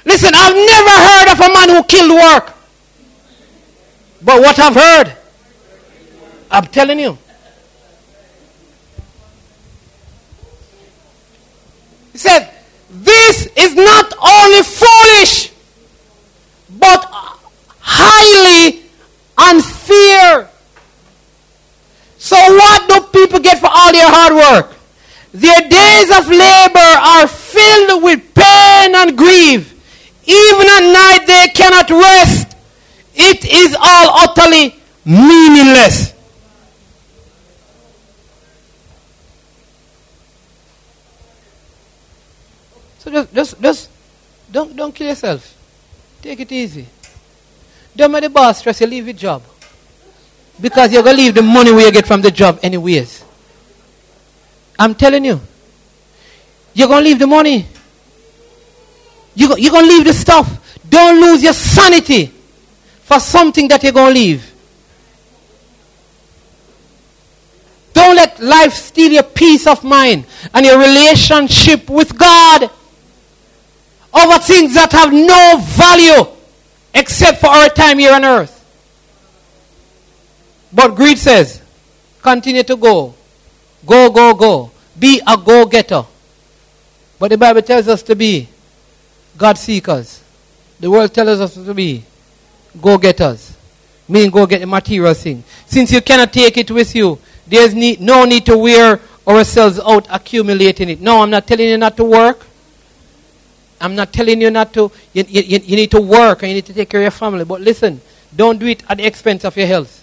Listen, I've never heard of a man who killed work. But what I've heard, I'm telling you. He said, this is not only foolish, but highly unfair. So, what do people get for all their hard work? Their days of labor are filled with pain and grief. Even at night, they cannot rest. It is all utterly meaningless. So just, just, just don't, don't kill yourself. Take it easy. Don't make the boss stress you, leave your job. Because you're going to leave the money you get from the job anyways. I'm telling you. You're going to leave the money. You're, you're going to leave the stuff. Don't lose your sanity for something that you're going to leave. Don't let life steal your peace of mind and your relationship with God over things that have no value except for our time here on earth. But greed says, continue to go. Go, go, go. Be a go getter. But the Bible tells us to be God seekers. The world tells us to be go getters. Meaning go get the material thing. Since you cannot take it with you, there's need, no need to wear ourselves out accumulating it. No, I'm not telling you not to work. I'm not telling you not to, you, you, you need to work and you need to take care of your family. But listen, don't do it at the expense of your health.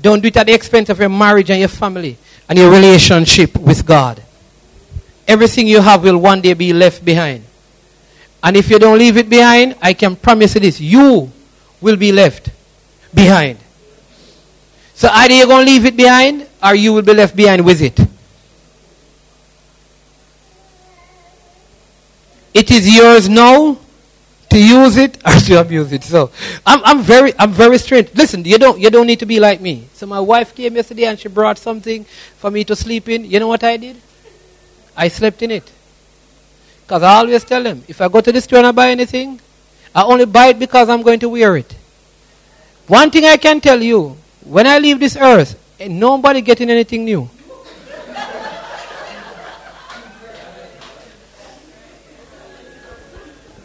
Don't do it at the expense of your marriage and your family and your relationship with God. Everything you have will one day be left behind. And if you don't leave it behind, I can promise you this you will be left behind. So either you're going to leave it behind or you will be left behind with it. It is yours now to use it or to abuse it. So I'm, I'm very I'm very strange. Listen, you don't you don't need to be like me. So my wife came yesterday and she brought something for me to sleep in. You know what I did? I slept in it. Because I always tell them, if I go to the store and I buy anything, I only buy it because I'm going to wear it. One thing I can tell you, when I leave this earth, nobody getting anything new.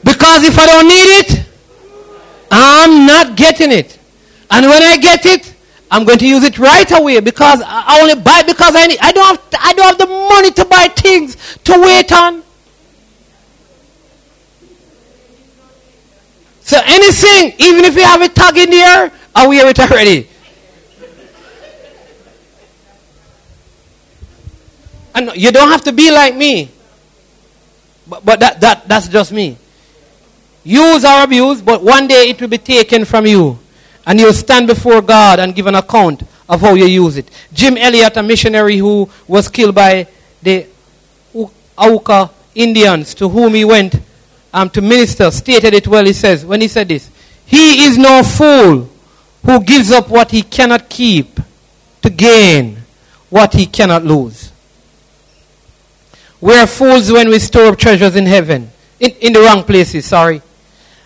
Because if I don't need it, I'm not getting it. And when I get it, I'm going to use it right away because I only buy because I need. I don't have. I don't have the money to buy things to wait on. So anything, even if you have a tag in there, I wear it already. And you don't have to be like me. But, but that, that, that's just me. Use or abuse, but one day it will be taken from you. And you'll stand before God and give an account of how you use it. Jim Elliot, a missionary who was killed by the Auca Indians to whom he went um, to minister, stated it well. He says, when he said this, He is no fool who gives up what he cannot keep to gain what he cannot lose. We are fools when we store up treasures in heaven, in, in the wrong places, sorry.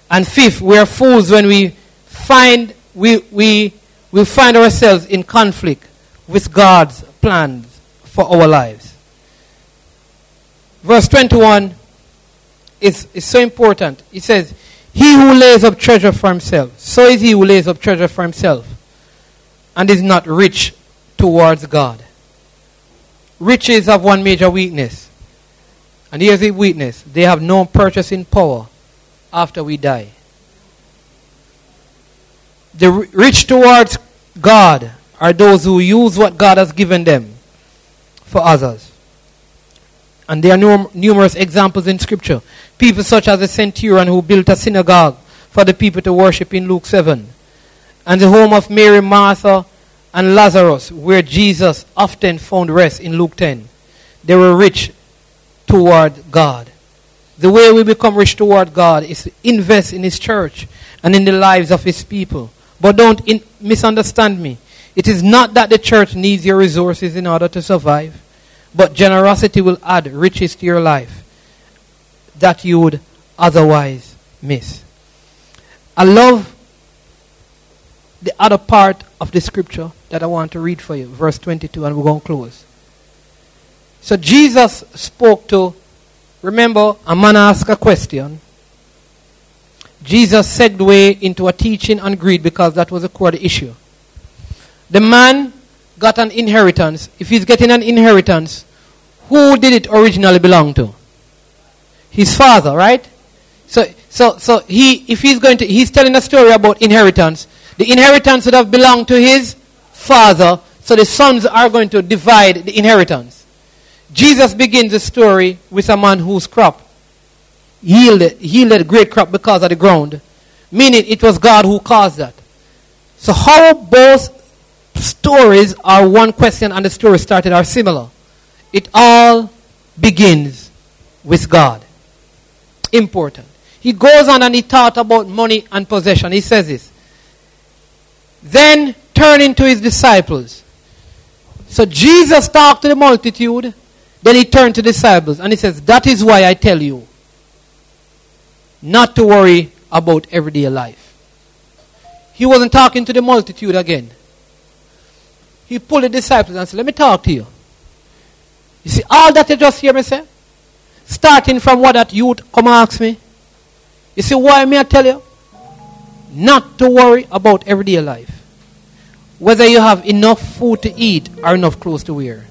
And fifth, we are fools when we find we, we, we find ourselves in conflict with God's plans for our lives. Verse 21 is, is so important. It says, He who lays up treasure for himself, so is he who lays up treasure for himself, and is not rich towards God. Riches have one major weakness. And here's the weakness they have no purchasing power after we die. The rich towards God are those who use what God has given them for others. And there are num- numerous examples in Scripture. People such as the centurion who built a synagogue for the people to worship in Luke 7. And the home of Mary, Martha, and Lazarus, where Jesus often found rest in Luke 10. They were rich toward God. The way we become rich toward God is to invest in His church and in the lives of His people. But don't in- misunderstand me. It is not that the church needs your resources in order to survive, but generosity will add riches to your life that you would otherwise miss. I love the other part of the scripture that I want to read for you, verse 22, and we're going to close. So Jesus spoke to, remember, a man asked a question. Jesus segued into a teaching on greed because that was a core issue. The man got an inheritance. If he's getting an inheritance, who did it originally belong to? His father, right? So, so, so he, if he's going to, he's telling a story about inheritance. The inheritance would have belonged to his father, so the sons are going to divide the inheritance. Jesus begins the story with a man whose crop yielded, yielded great crop because of the ground, meaning it was God who caused that. So how both stories are one question and the story started are similar. It all begins with God. Important. He goes on and he taught about money and possession. He says this. Then turning to his disciples. So Jesus talked to the multitude, then he turned to the disciples and he says, That is why I tell you not to worry about everyday life. He wasn't talking to the multitude again. He pulled the disciples and said, Let me talk to you. You see, all that you just hear me say, starting from what that youth come ask me. You see why may I tell you? Not to worry about everyday life. Whether you have enough food to eat or enough clothes to wear.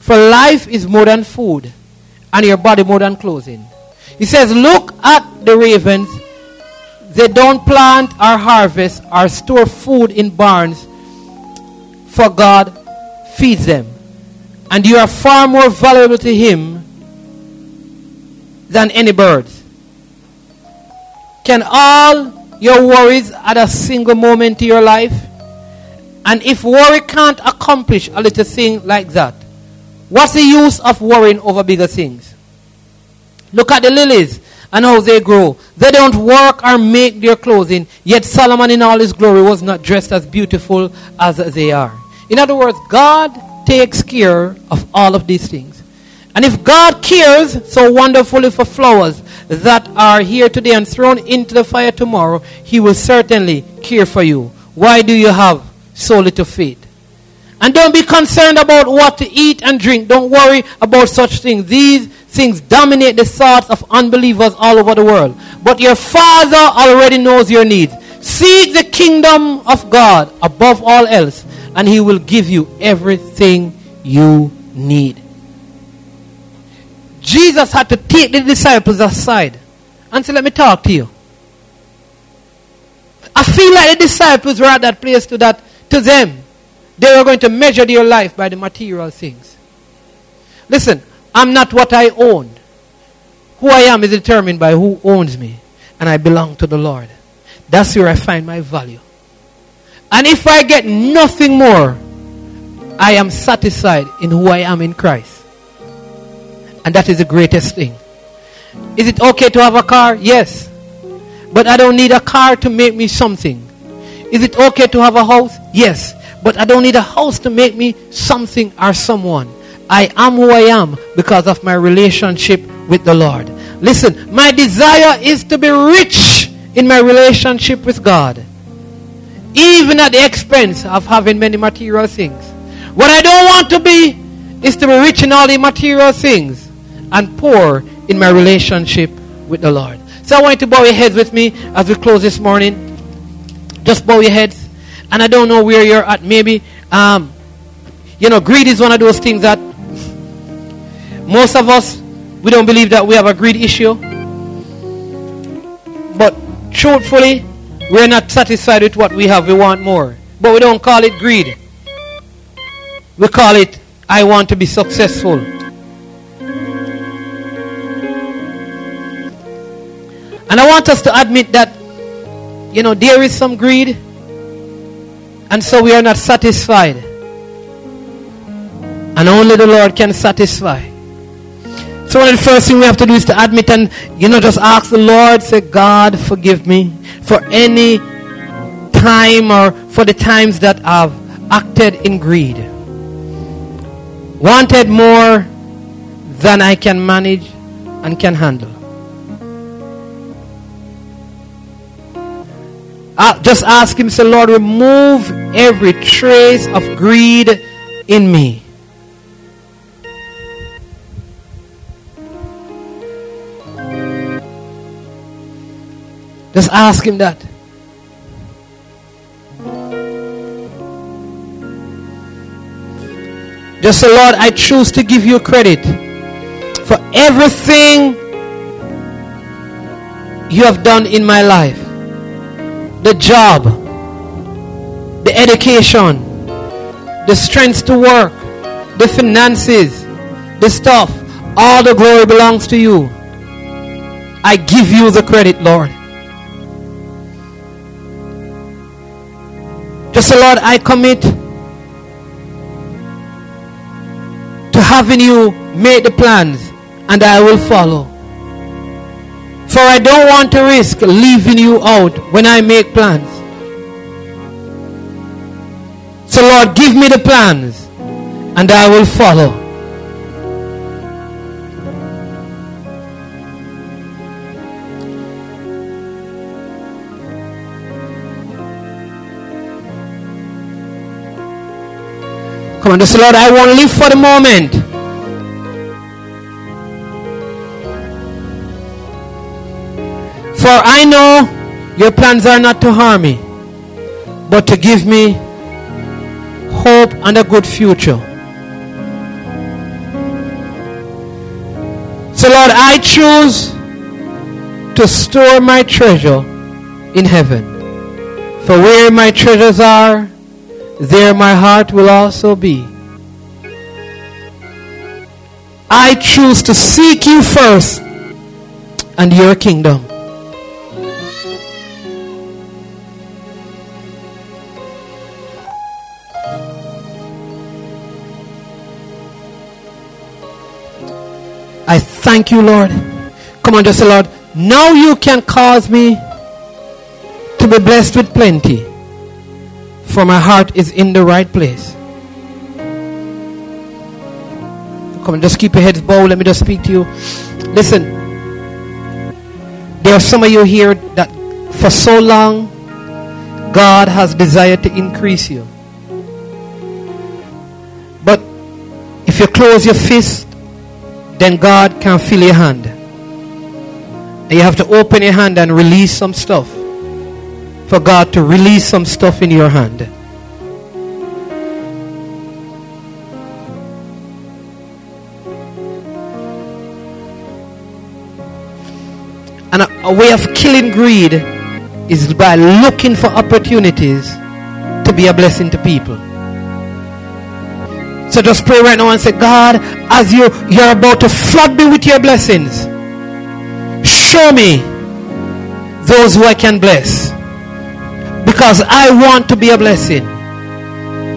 For life is more than food, and your body more than clothing. He says, Look at the ravens. They don't plant or harvest or store food in barns, for God feeds them. And you are far more valuable to Him than any birds. Can all your worries add a single moment to your life? And if worry can't accomplish a little thing like that, what's the use of worrying over bigger things? Look at the lilies and how they grow. They don't work or make their clothing, yet Solomon in all his glory was not dressed as beautiful as they are. In other words, God takes care of all of these things. And if God cares so wonderfully for flowers that are here today and thrown into the fire tomorrow, He will certainly care for you. Why do you have so little faith? And don't be concerned about what to eat and drink. Don't worry about such things. These things dominate the thoughts of unbelievers all over the world. But your Father already knows your needs. Seek the kingdom of God above all else, and He will give you everything you need. Jesus had to take the disciples aside and say, Let me talk to you. I feel like the disciples were at that place to that to them. They were going to measure their life by the material things. Listen, I'm not what I own. Who I am is determined by who owns me. And I belong to the Lord. That's where I find my value. And if I get nothing more, I am satisfied in who I am in Christ. And that is the greatest thing. Is it okay to have a car? Yes. but I don't need a car to make me something. Is it okay to have a house? Yes. But I don't need a house to make me something or someone. I am who I am because of my relationship with the Lord. Listen, my desire is to be rich in my relationship with God, even at the expense of having many material things. What I don't want to be is to be rich in all the material things and poor in my relationship with the Lord. So I want you to bow your heads with me as we close this morning. Just bow your heads. And I don't know where you're at. Maybe, um, you know, greed is one of those things that most of us, we don't believe that we have a greed issue. But truthfully, we're not satisfied with what we have. We want more. But we don't call it greed. We call it, I want to be successful. And I want us to admit that, you know, there is some greed. And so we are not satisfied. And only the Lord can satisfy. So one of the first thing we have to do is to admit and, you know, just ask the Lord, say, God, forgive me for any time or for the times that I've acted in greed. Wanted more than I can manage and can handle. Uh, just ask Him, say, Lord, remove every trace of greed in me. Just ask Him that. Just say, Lord, I choose to give you credit for everything you have done in my life the job, the education, the strength to work, the finances, the stuff. All the glory belongs to you. I give you the credit, Lord. Just say, Lord, I commit to having you make the plans and I will follow. For I don't want to risk leaving you out when I make plans. So, Lord, give me the plans and I will follow. Come on, just Lord, I won't live for the moment. For I know your plans are not to harm me, but to give me hope and a good future. So, Lord, I choose to store my treasure in heaven. For where my treasures are, there my heart will also be. I choose to seek you first and your kingdom. Thank you, Lord. Come on, just say, Lord, now you can cause me to be blessed with plenty, for my heart is in the right place. Come on, just keep your heads bowed. Let me just speak to you. Listen, there are some of you here that for so long God has desired to increase you. But if you close your fist then God can fill your hand. And you have to open your hand and release some stuff. For God to release some stuff in your hand. And a, a way of killing greed is by looking for opportunities to be a blessing to people. So just pray right now and say, God, as you, you're about to flood me with your blessings, show me those who I can bless. Because I want to be a blessing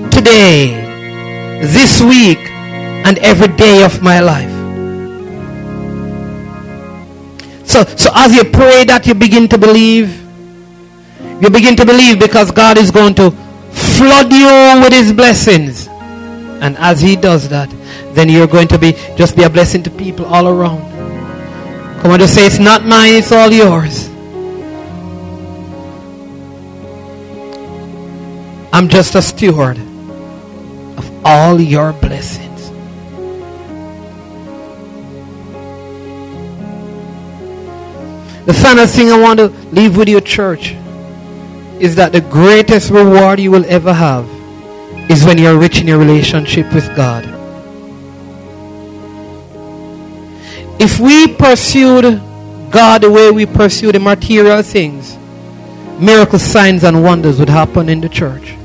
today, this week, and every day of my life. So, so as you pray that, you begin to believe. You begin to believe because God is going to flood you with His blessings. And as He does that, then you're going to be just be a blessing to people all around. Come on, just say, It's not mine, it's all yours. I'm just a steward of all your blessings. The final thing I want to leave with your church is that the greatest reward you will ever have is when you're rich in your relationship with God. If we pursued God the way we pursue the material things, miracle signs and wonders would happen in the church.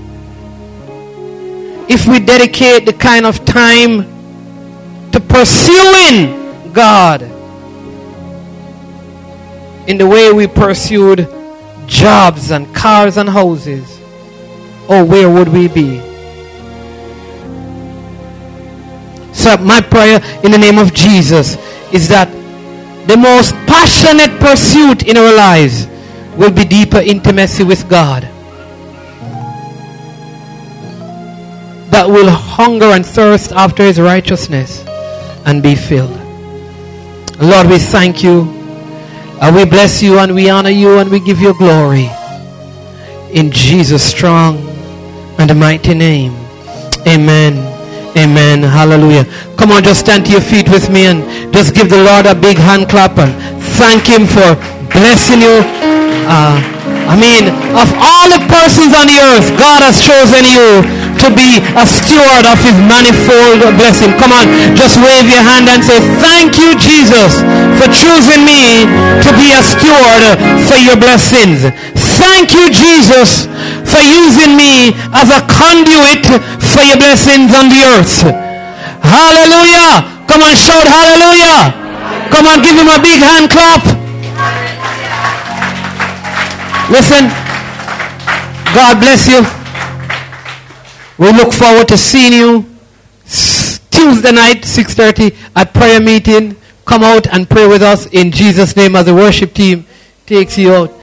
If we dedicate the kind of time to pursuing God in the way we pursued jobs and cars and houses, oh, where would we be? So, my prayer in the name of Jesus is that the most passionate pursuit in our lives will be deeper intimacy with God. That will hunger and thirst after His righteousness and be filled. Lord, we thank you and we bless you and we honor you and we give you glory. In Jesus' strong and mighty name. Amen. Amen. Hallelujah. Come on, just stand to your feet with me and just give the Lord a big hand clap and thank Him for blessing you. Uh, I mean, of all the persons on the earth, God has chosen you to be a steward of his manifold blessing. Come on, just wave your hand and say, thank you, Jesus, for choosing me to be a steward for your blessings. Thank you, Jesus, for using me as a conduit for your blessings on the earth. Hallelujah. Come on, shout hallelujah. Come on, give him a big hand clap. Listen, God bless you. We look forward to seeing you Tuesday night, 6.30 at prayer meeting. Come out and pray with us in Jesus' name as the worship team takes you out.